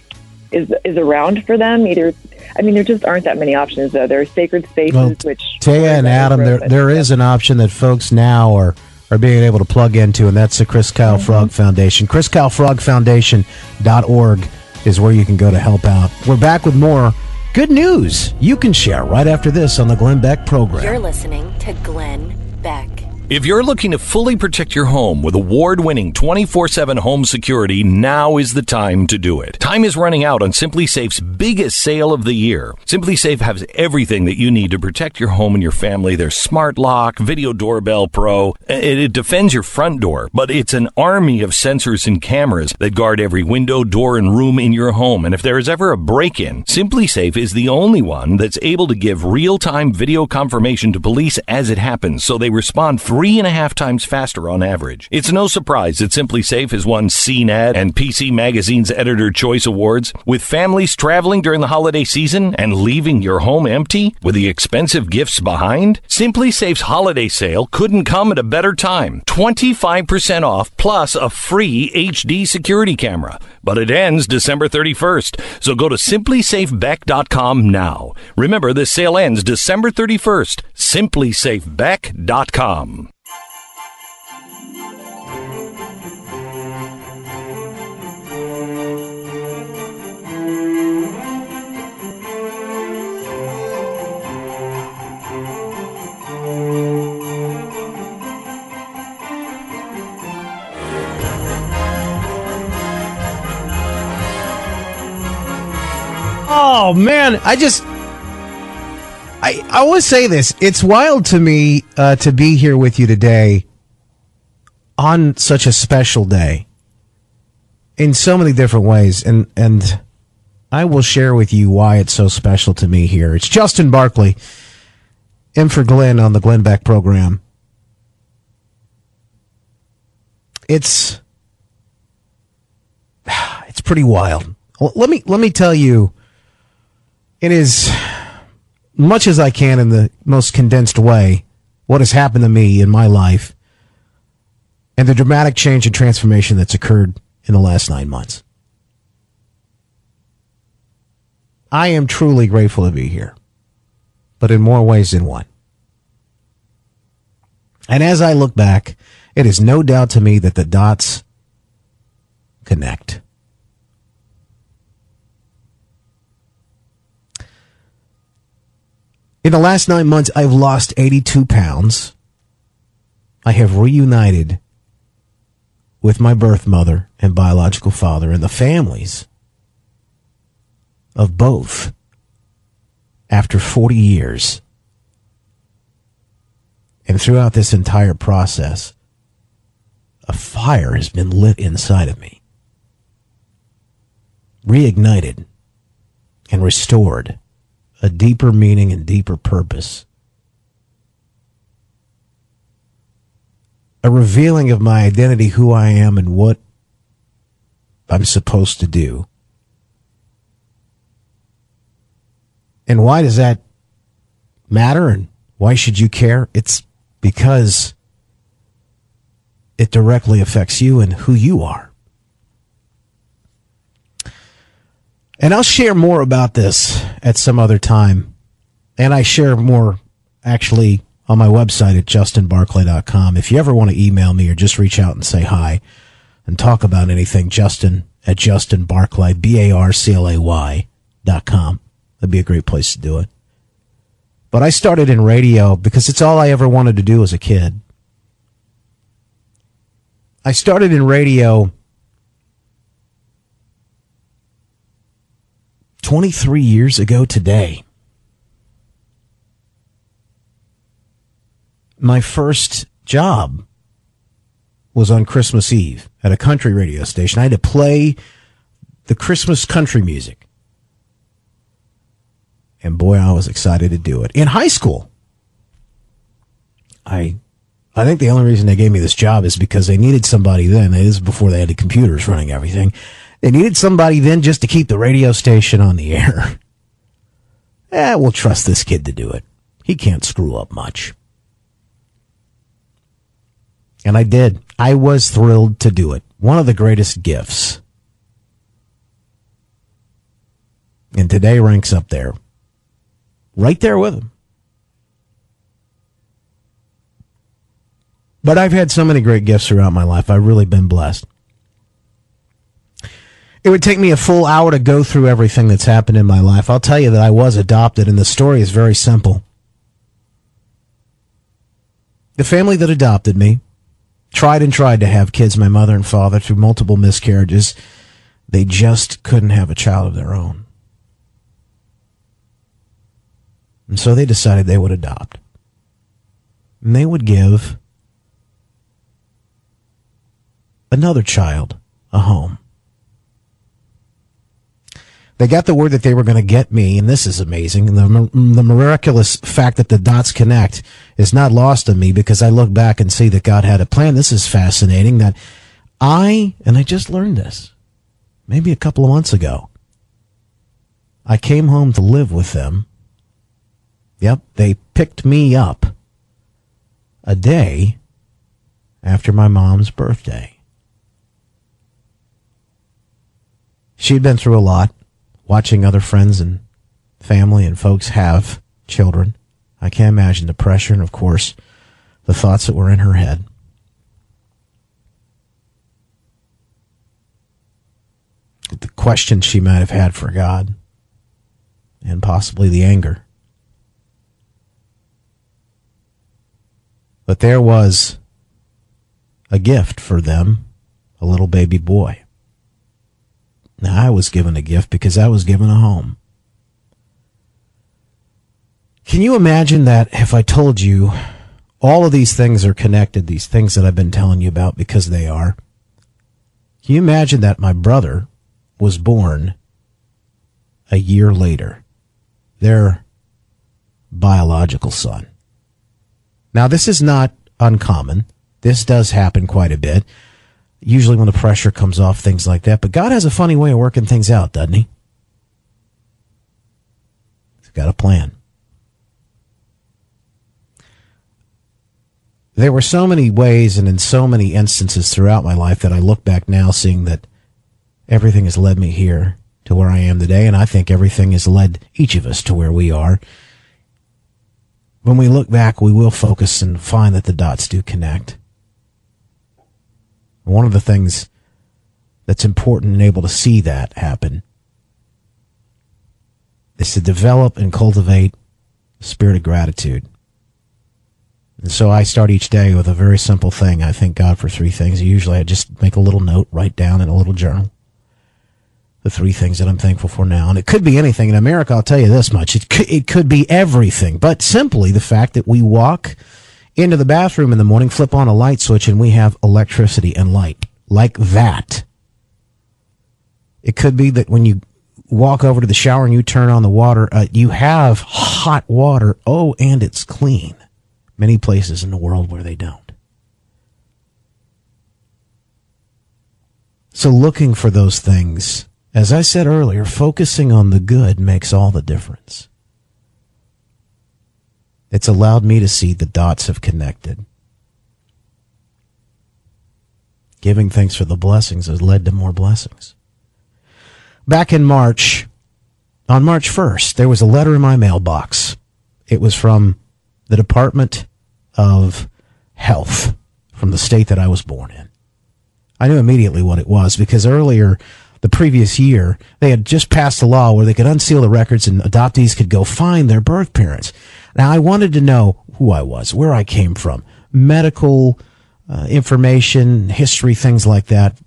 is is around for them. Either, I mean, there just aren't that many options though. There are sacred spaces well, which Taya and Adam, there there is an option that folks now are are being able to plug into, and that's the Chris Kyle mm-hmm. Frog Foundation. Chris Kyle Frog Foundation.org is where you can go to help out. We're back with more good news you can share right after this on the Glenn Beck program. You're listening to Glenn Beck. If you're looking to fully protect your home with award winning 24 7 home security, now is the time to do it. Time is running out on SimpliSafe's biggest sale of the year. SimpliSafe has everything that you need to protect your home and your family. Their smart lock, video doorbell pro. It, it defends your front door, but it's an army of sensors and cameras that guard every window, door, and room in your home. And if there is ever a break in, SimpliSafe is the only one that's able to give real time video confirmation to police as it happens so they respond three and a half times faster on average. It's no surprise that SimpliSafe has won CNET and PC Magazine's Editor Choice Awards. With families traveling during the holiday season and leaving your home empty with the expensive gifts behind, SimpliSafe's holiday sale couldn't come at a better time. 25% off plus a free HD security camera. But it ends December 31st. So go to simplisafebeck.com now. Remember, this sale ends December 31st. Simplisafebeck.com. Oh man, I just I I always say this. It's wild to me uh, to be here with you today on such a special day in so many different ways, and and I will share with you why it's so special to me here. It's Justin Barclay, in for Glenn on the Glenn Beck program. It's (sighs) it's pretty wild. let me let me tell you it is much as I can in the most condensed way what has happened to me in my life and the dramatic change and transformation that's occurred in the last nine months. I am truly grateful to be here, but in more ways than one. And as I look back, it is no doubt to me that the dots connect. In the last nine months, I've lost 82 pounds. I have reunited with my birth mother and biological father and the families of both after 40 years. And throughout this entire process, a fire has been lit inside of me, reignited and restored a deeper meaning and deeper purpose. a revealing of my identity, who I am, and what I'm supposed to do. And why does that matter? And why should you care? It's because it directly affects you and who you are. And I'll share more about this at some other time. And I share more actually on my website at justinbarclay.com. If you ever want to email me or just reach out and say hi and talk about anything, Justin at justinbarclay, B-A-R-C-L-A-Y dot com. That'd be a great place to do it. But I started in radio because it's all I ever wanted to do as a kid. I started in radio 23 years ago today. My first job was on Christmas Eve at a country radio station. I had to play the Christmas country music. And boy, I was excited to do it. In high school, I I think the only reason they gave me this job is because they needed somebody then. It is before they had the computers running everything. They needed somebody then just to keep the radio station on the air. (laughs) Eh, we'll trust this kid to do it. He can't screw up much. And I did. I was thrilled to do it. One of the greatest gifts. And today ranks up there. Right there with him. But I've had so many great gifts throughout my life. I've really been blessed. It would take me a full hour to go through everything that's happened in my life. I'll tell you that I was adopted, and the story is very simple. The family that adopted me tried and tried to have kids, my mother and father, through multiple miscarriages. They just couldn't have a child of their own. And so they decided they would adopt. And they would give another child a home. They got the word that they were going to get me, and this is amazing. The, the miraculous fact that the dots connect is not lost on me because I look back and see that God had a plan. This is fascinating that I, and I just learned this maybe a couple of months ago. I came home to live with them. Yep, they picked me up a day after my mom's birthday. she'd been through a lot, watching other friends and family and folks have children. I can't imagine the pressure and, of course, the thoughts that were in her head. The questions she might have had for God, and possibly the anger. But there was a gift for them, a little baby boy. Now, I was given a gift because I was given a home. Can you imagine that if I told you all of these things are connected, these things that I've been telling you about because they are? Can you imagine that my brother was born a year later? Their biological son. Now, this is not uncommon. This does happen quite a bit usually when the pressure comes off, things like that. But God has a funny way of working things out, doesn't he? He's got a plan. There were so many ways and in so many instances throughout my life that I look back now seeing that everything has led me here to where I am today. And I think everything has led each of us to where we are. When we look back, we will focus and find that the dots do connect. One of the things that's important and able to see that happen is to develop and cultivate a spirit of gratitude. And so I start each day with a very simple thing. I thank God for three things. Usually I just make a little note, write down in a little journal the three things that I'm thankful for now. And it could be anything. In America, I'll tell you this much. It could, it could be everything, but simply the fact that we walk into the bathroom in the morning, flip on a light switch, and we have electricity and light like that. It could be that when you walk over to the shower and you turn on the water, uh, you have hot water. Oh, and it's clean. Many places in the world where they don't. So looking for those things, as I said earlier, focusing on the good makes all the difference. It's allowed me to see the dots have connected. Giving thanks for the blessings has led to more blessings. Back in March, on March 1st, there was a letter in my mailbox. It was from the Department of Health from the state that I was born in. I knew immediately what it was because earlier the previous year, they had just passed a law where they could unseal the records and adoptees could go find their birth parents. Now, I wanted to know who I was, where I came from, medical uh, information, history, things like that.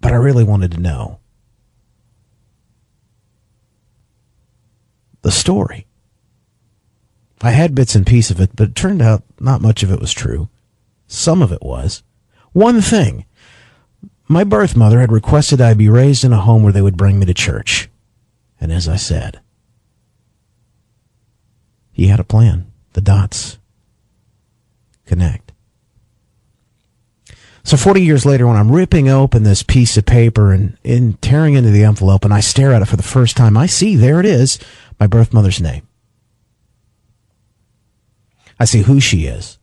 But I really wanted to know the story. I had bits and pieces of it, but it turned out not much of it was true. Some of it was. One thing my birth mother had requested I be raised in a home where they would bring me to church. And as I said, he had a plan. The dots connect. So 40 years later, when I'm ripping open this piece of paper and, and tearing into the envelope, and I stare at it for the first time, I see there it is, my birth mother's name. I see who she is.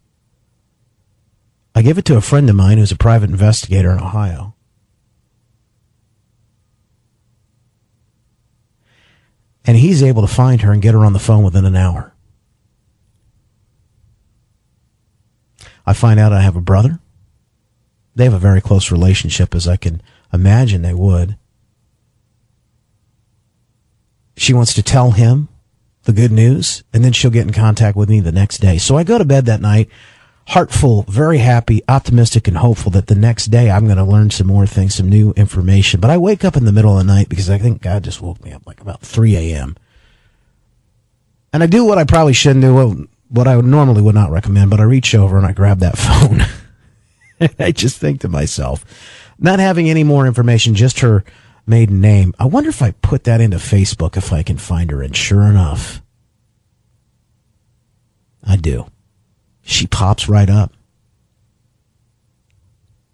I give it to a friend of mine who's a private investigator in Ohio. And he's able to find her and get her on the phone within an hour. I find out I have a brother. They have a very close relationship, as I can imagine they would. She wants to tell him the good news, and then she'll get in contact with me the next day. So I go to bed that night heartful, very happy, optimistic, and hopeful that the next day I'm going to learn some more things, some new information. But I wake up in the middle of the night because I think God just woke me up like about 3 a.m. And I do what I probably shouldn't do, what I normally would not recommend, but I reach over and I grab that (laughs) phone. I just think to myself, not having any more information, just her maiden name. I wonder if I put that into Facebook if I can find her. And sure enough, I do. She pops right up.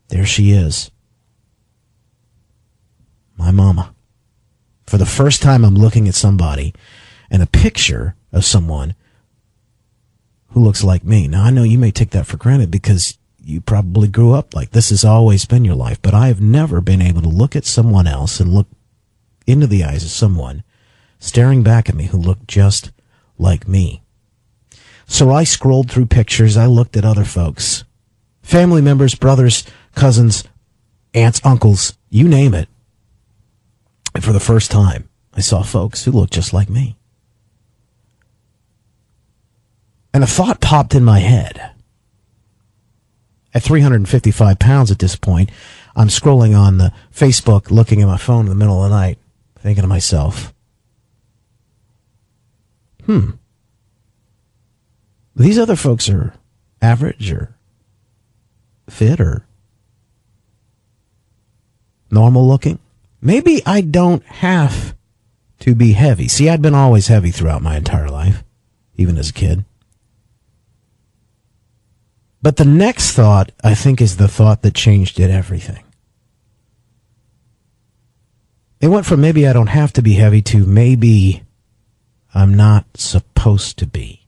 There she is. My mama. For the first time, I'm looking at somebody and a picture of someone who looks like me. Now, I know you may take that for granted because you probably grew up like this has always been your life, but I have never been able to look at someone else and look into the eyes of someone staring back at me who looked just like me. So I scrolled through pictures. I looked at other folks, family members, brothers, cousins, aunts, uncles, you name it. And for the first time, I saw folks who looked just like me. And a thought popped in my head. At 355 pounds at this point, I'm scrolling on the Facebook, looking at my phone in the middle of the night, thinking to myself, hmm, these other folks are average or fit or normal looking. Maybe I don't have to be heavy. See, I'd been always heavy throughout my entire life, even as a kid. But the next thought, I think, is the thought that changed it everything. It went from maybe I don't have to be heavy to maybe I'm not supposed to be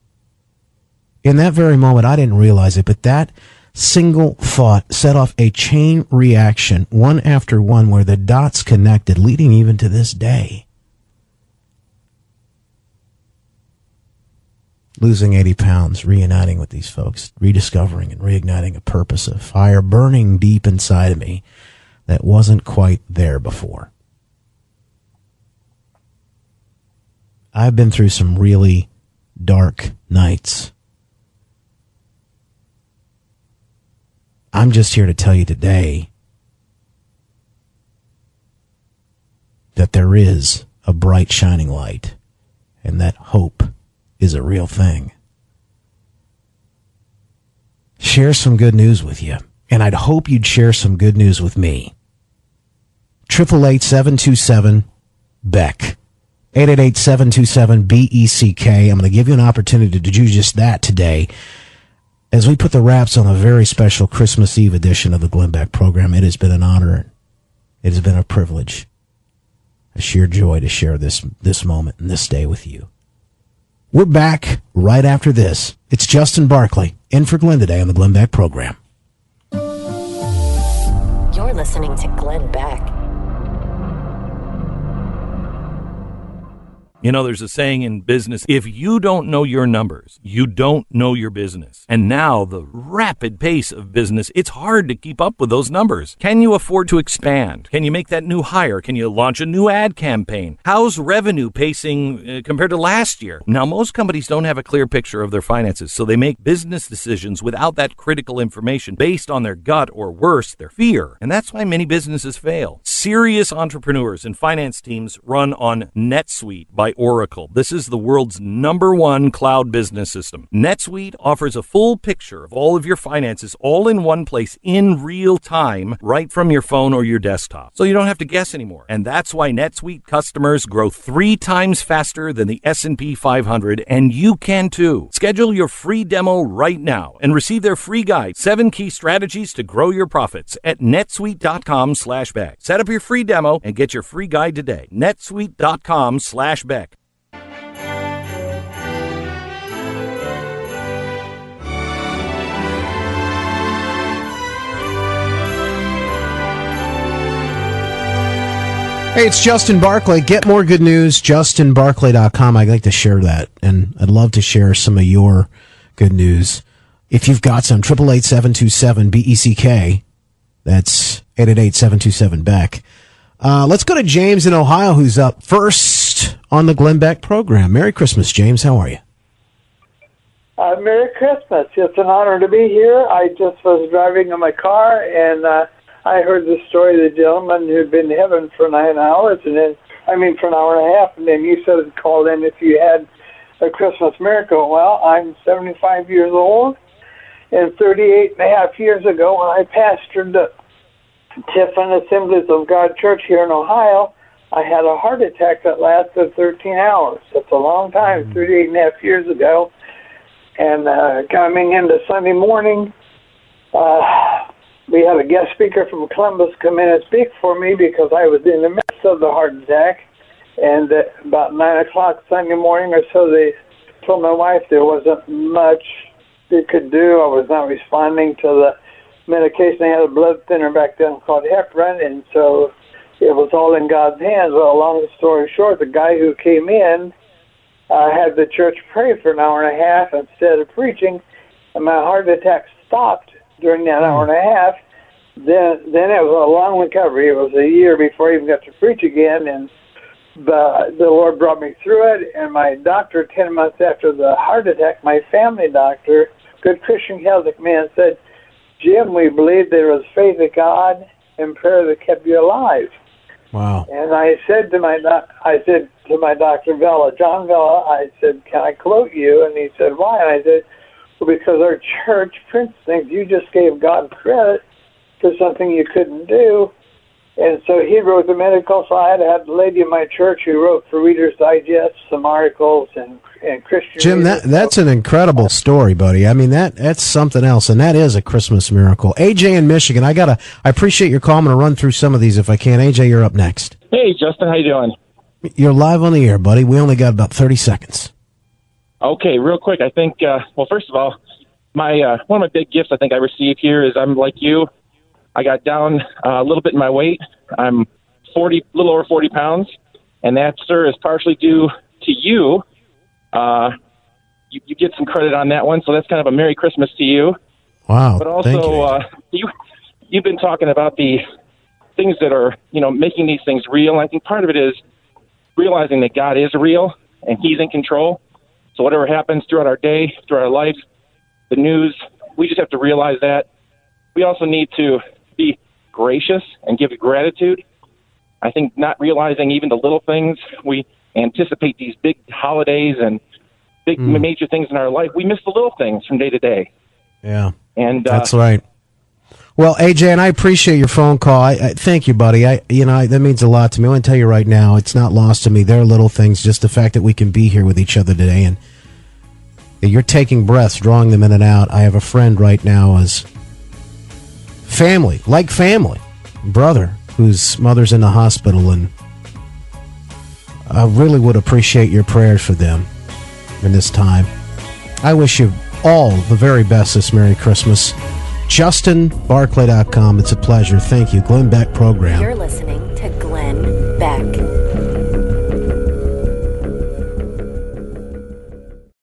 in that very moment, I didn't realize it, but that single thought set off a chain reaction, one after one, where the dots connected, leading even to this day. Losing 80 pounds, reuniting with these folks, rediscovering and reigniting a purpose, of fire burning deep inside of me that wasn't quite there before. I've been through some really dark nights I'm just here to tell you today that there is a bright shining light and that hope is a real thing. Share some good news with you, and I'd hope you'd share some good news with me. Triple eight seven two seven Beck. 888-727-BECK. I'm going to give you an opportunity to do just that today. as we put the wraps on a very special Christmas Eve edition of the Glenn Beck program, it has been an honor. It has been a privilege, a sheer joy to share this this moment and this day with you. We're back right after this. It's Justin Barclay in for Glenn today on the Glenn Beck program. You're listening to Glenn Beck. You know, there's a saying in business if you don't know your numbers, you don't know your business. And now, the rapid pace of business, it's hard to keep up with those numbers. Can you afford to expand? Can you make that new hire? Can you launch a new ad campaign? How's revenue pacing uh, compared to last year? Now, most companies don't have a clear picture of their finances, so they make business decisions without that critical information based on their gut or worse, their fear. And that's why many businesses fail. Serious entrepreneurs and finance teams run on NetSuite by Oracle. This is the world's number one cloud business system. NetSuite offers a full picture of all of your finances all in one place in real time, right from your phone or your desktop. So you don't have to guess anymore. And that's why NetSuite customers grow three times faster than the S&P 500, and you can too. Schedule your free demo right now and receive their free guide, seven key strategies to grow your profits at netsuite.com slash Beck. Set up your free demo and get your free guide today. netsuite.com slash Beck. Hey, it's Justin Barclay. Get more good news, justinbarclay.com. I'd like to share that, and I'd love to share some of your good news. If you've got some, 888 BECK. That's 888 Beck. Uh, let's go to James in Ohio, who's up first on the Glenn Beck program. Merry Christmas, James. How are you? Uh, Merry Christmas. It's an honor to be here. I just was driving in my car and uh, I heard the story of the gentleman who'd been in heaven for nine hours, and then, I mean, for an hour and a half, and then you said called in if you had a Christmas miracle. Well, I'm 75 years old, and 38 and a half years ago, when I pastored the Tiffin Assemblies of God Church here in Ohio, I had a heart attack that lasted 13 hours. That's a long time, 38 and a half years ago. And uh, coming into Sunday morning, uh, we had a guest speaker from Columbus come in and speak for me because I was in the midst of the heart attack. And about nine o'clock Sunday morning or so, they told my wife there wasn't much they could do. I was not responding to the medication. I had a blood thinner back then called heparin, and so it was all in God's hands. Well, long story short, the guy who came in uh, had the church pray for an hour and a half instead of preaching, and my heart attack stopped during that hour and a half. Then then it was a long recovery. It was a year before I even got to preach again, and the the Lord brought me through it. And my doctor, ten months after the heart attack, my family doctor, good Christian Catholic man, said, "Jim, we believe there was faith in God and prayer that kept you alive." Wow. And I said to my doc, I said to my doctor Vela, John Vela, I said, "Can I quote you?" And he said, "Why?" And I said because our church prince thinks you just gave God credit for something you couldn't do. And so he wrote the medical side. I had a lady in my church who wrote for Reader's Digest some articles and and Christian. Jim, that that's an incredible story, buddy. I mean that that's something else, and that is a Christmas miracle. AJ in Michigan, I gotta. I appreciate your call. I'm gonna run through some of these if I can. AJ, you're up next. Hey, Justin, how you doing? You're live on the air, buddy. We only got about 30 seconds. Okay, real quick. I think. Uh, well, first of all, my uh, one of my big gifts I think I received here is I'm like you. I got down uh, a little bit in my weight. I'm 40, a little over 40 pounds, and that, sir, is partially due to you. Uh, you, you get some credit on that one, so that's kind of a Merry Christmas to you. Wow! But also, you. Uh, you you've been talking about the things that are you know making these things real. I think part of it is realizing that God is real and He's in control. So whatever happens throughout our day, throughout our life, the news, we just have to realize that. We also need to be gracious and give gratitude. I think not realizing even the little things, we anticipate these big holidays and big Mm. major things in our life. We miss the little things from day to day. Yeah, And uh, that's right. Well, AJ, and I appreciate your phone call. I, I thank you, buddy. I, you know, I, that means a lot to me. I want to tell you right now, it's not lost to me. There are little things, just the fact that we can be here with each other today, and you're taking breaths, drawing them in and out. I have a friend right now as family, like family, brother, whose mother's in the hospital, and I really would appreciate your prayers for them in this time. I wish you all the very best this Merry Christmas. JustinBarclay.com. It's a pleasure. Thank you. Glenn Beck Program. You're listening to Glenn Beck.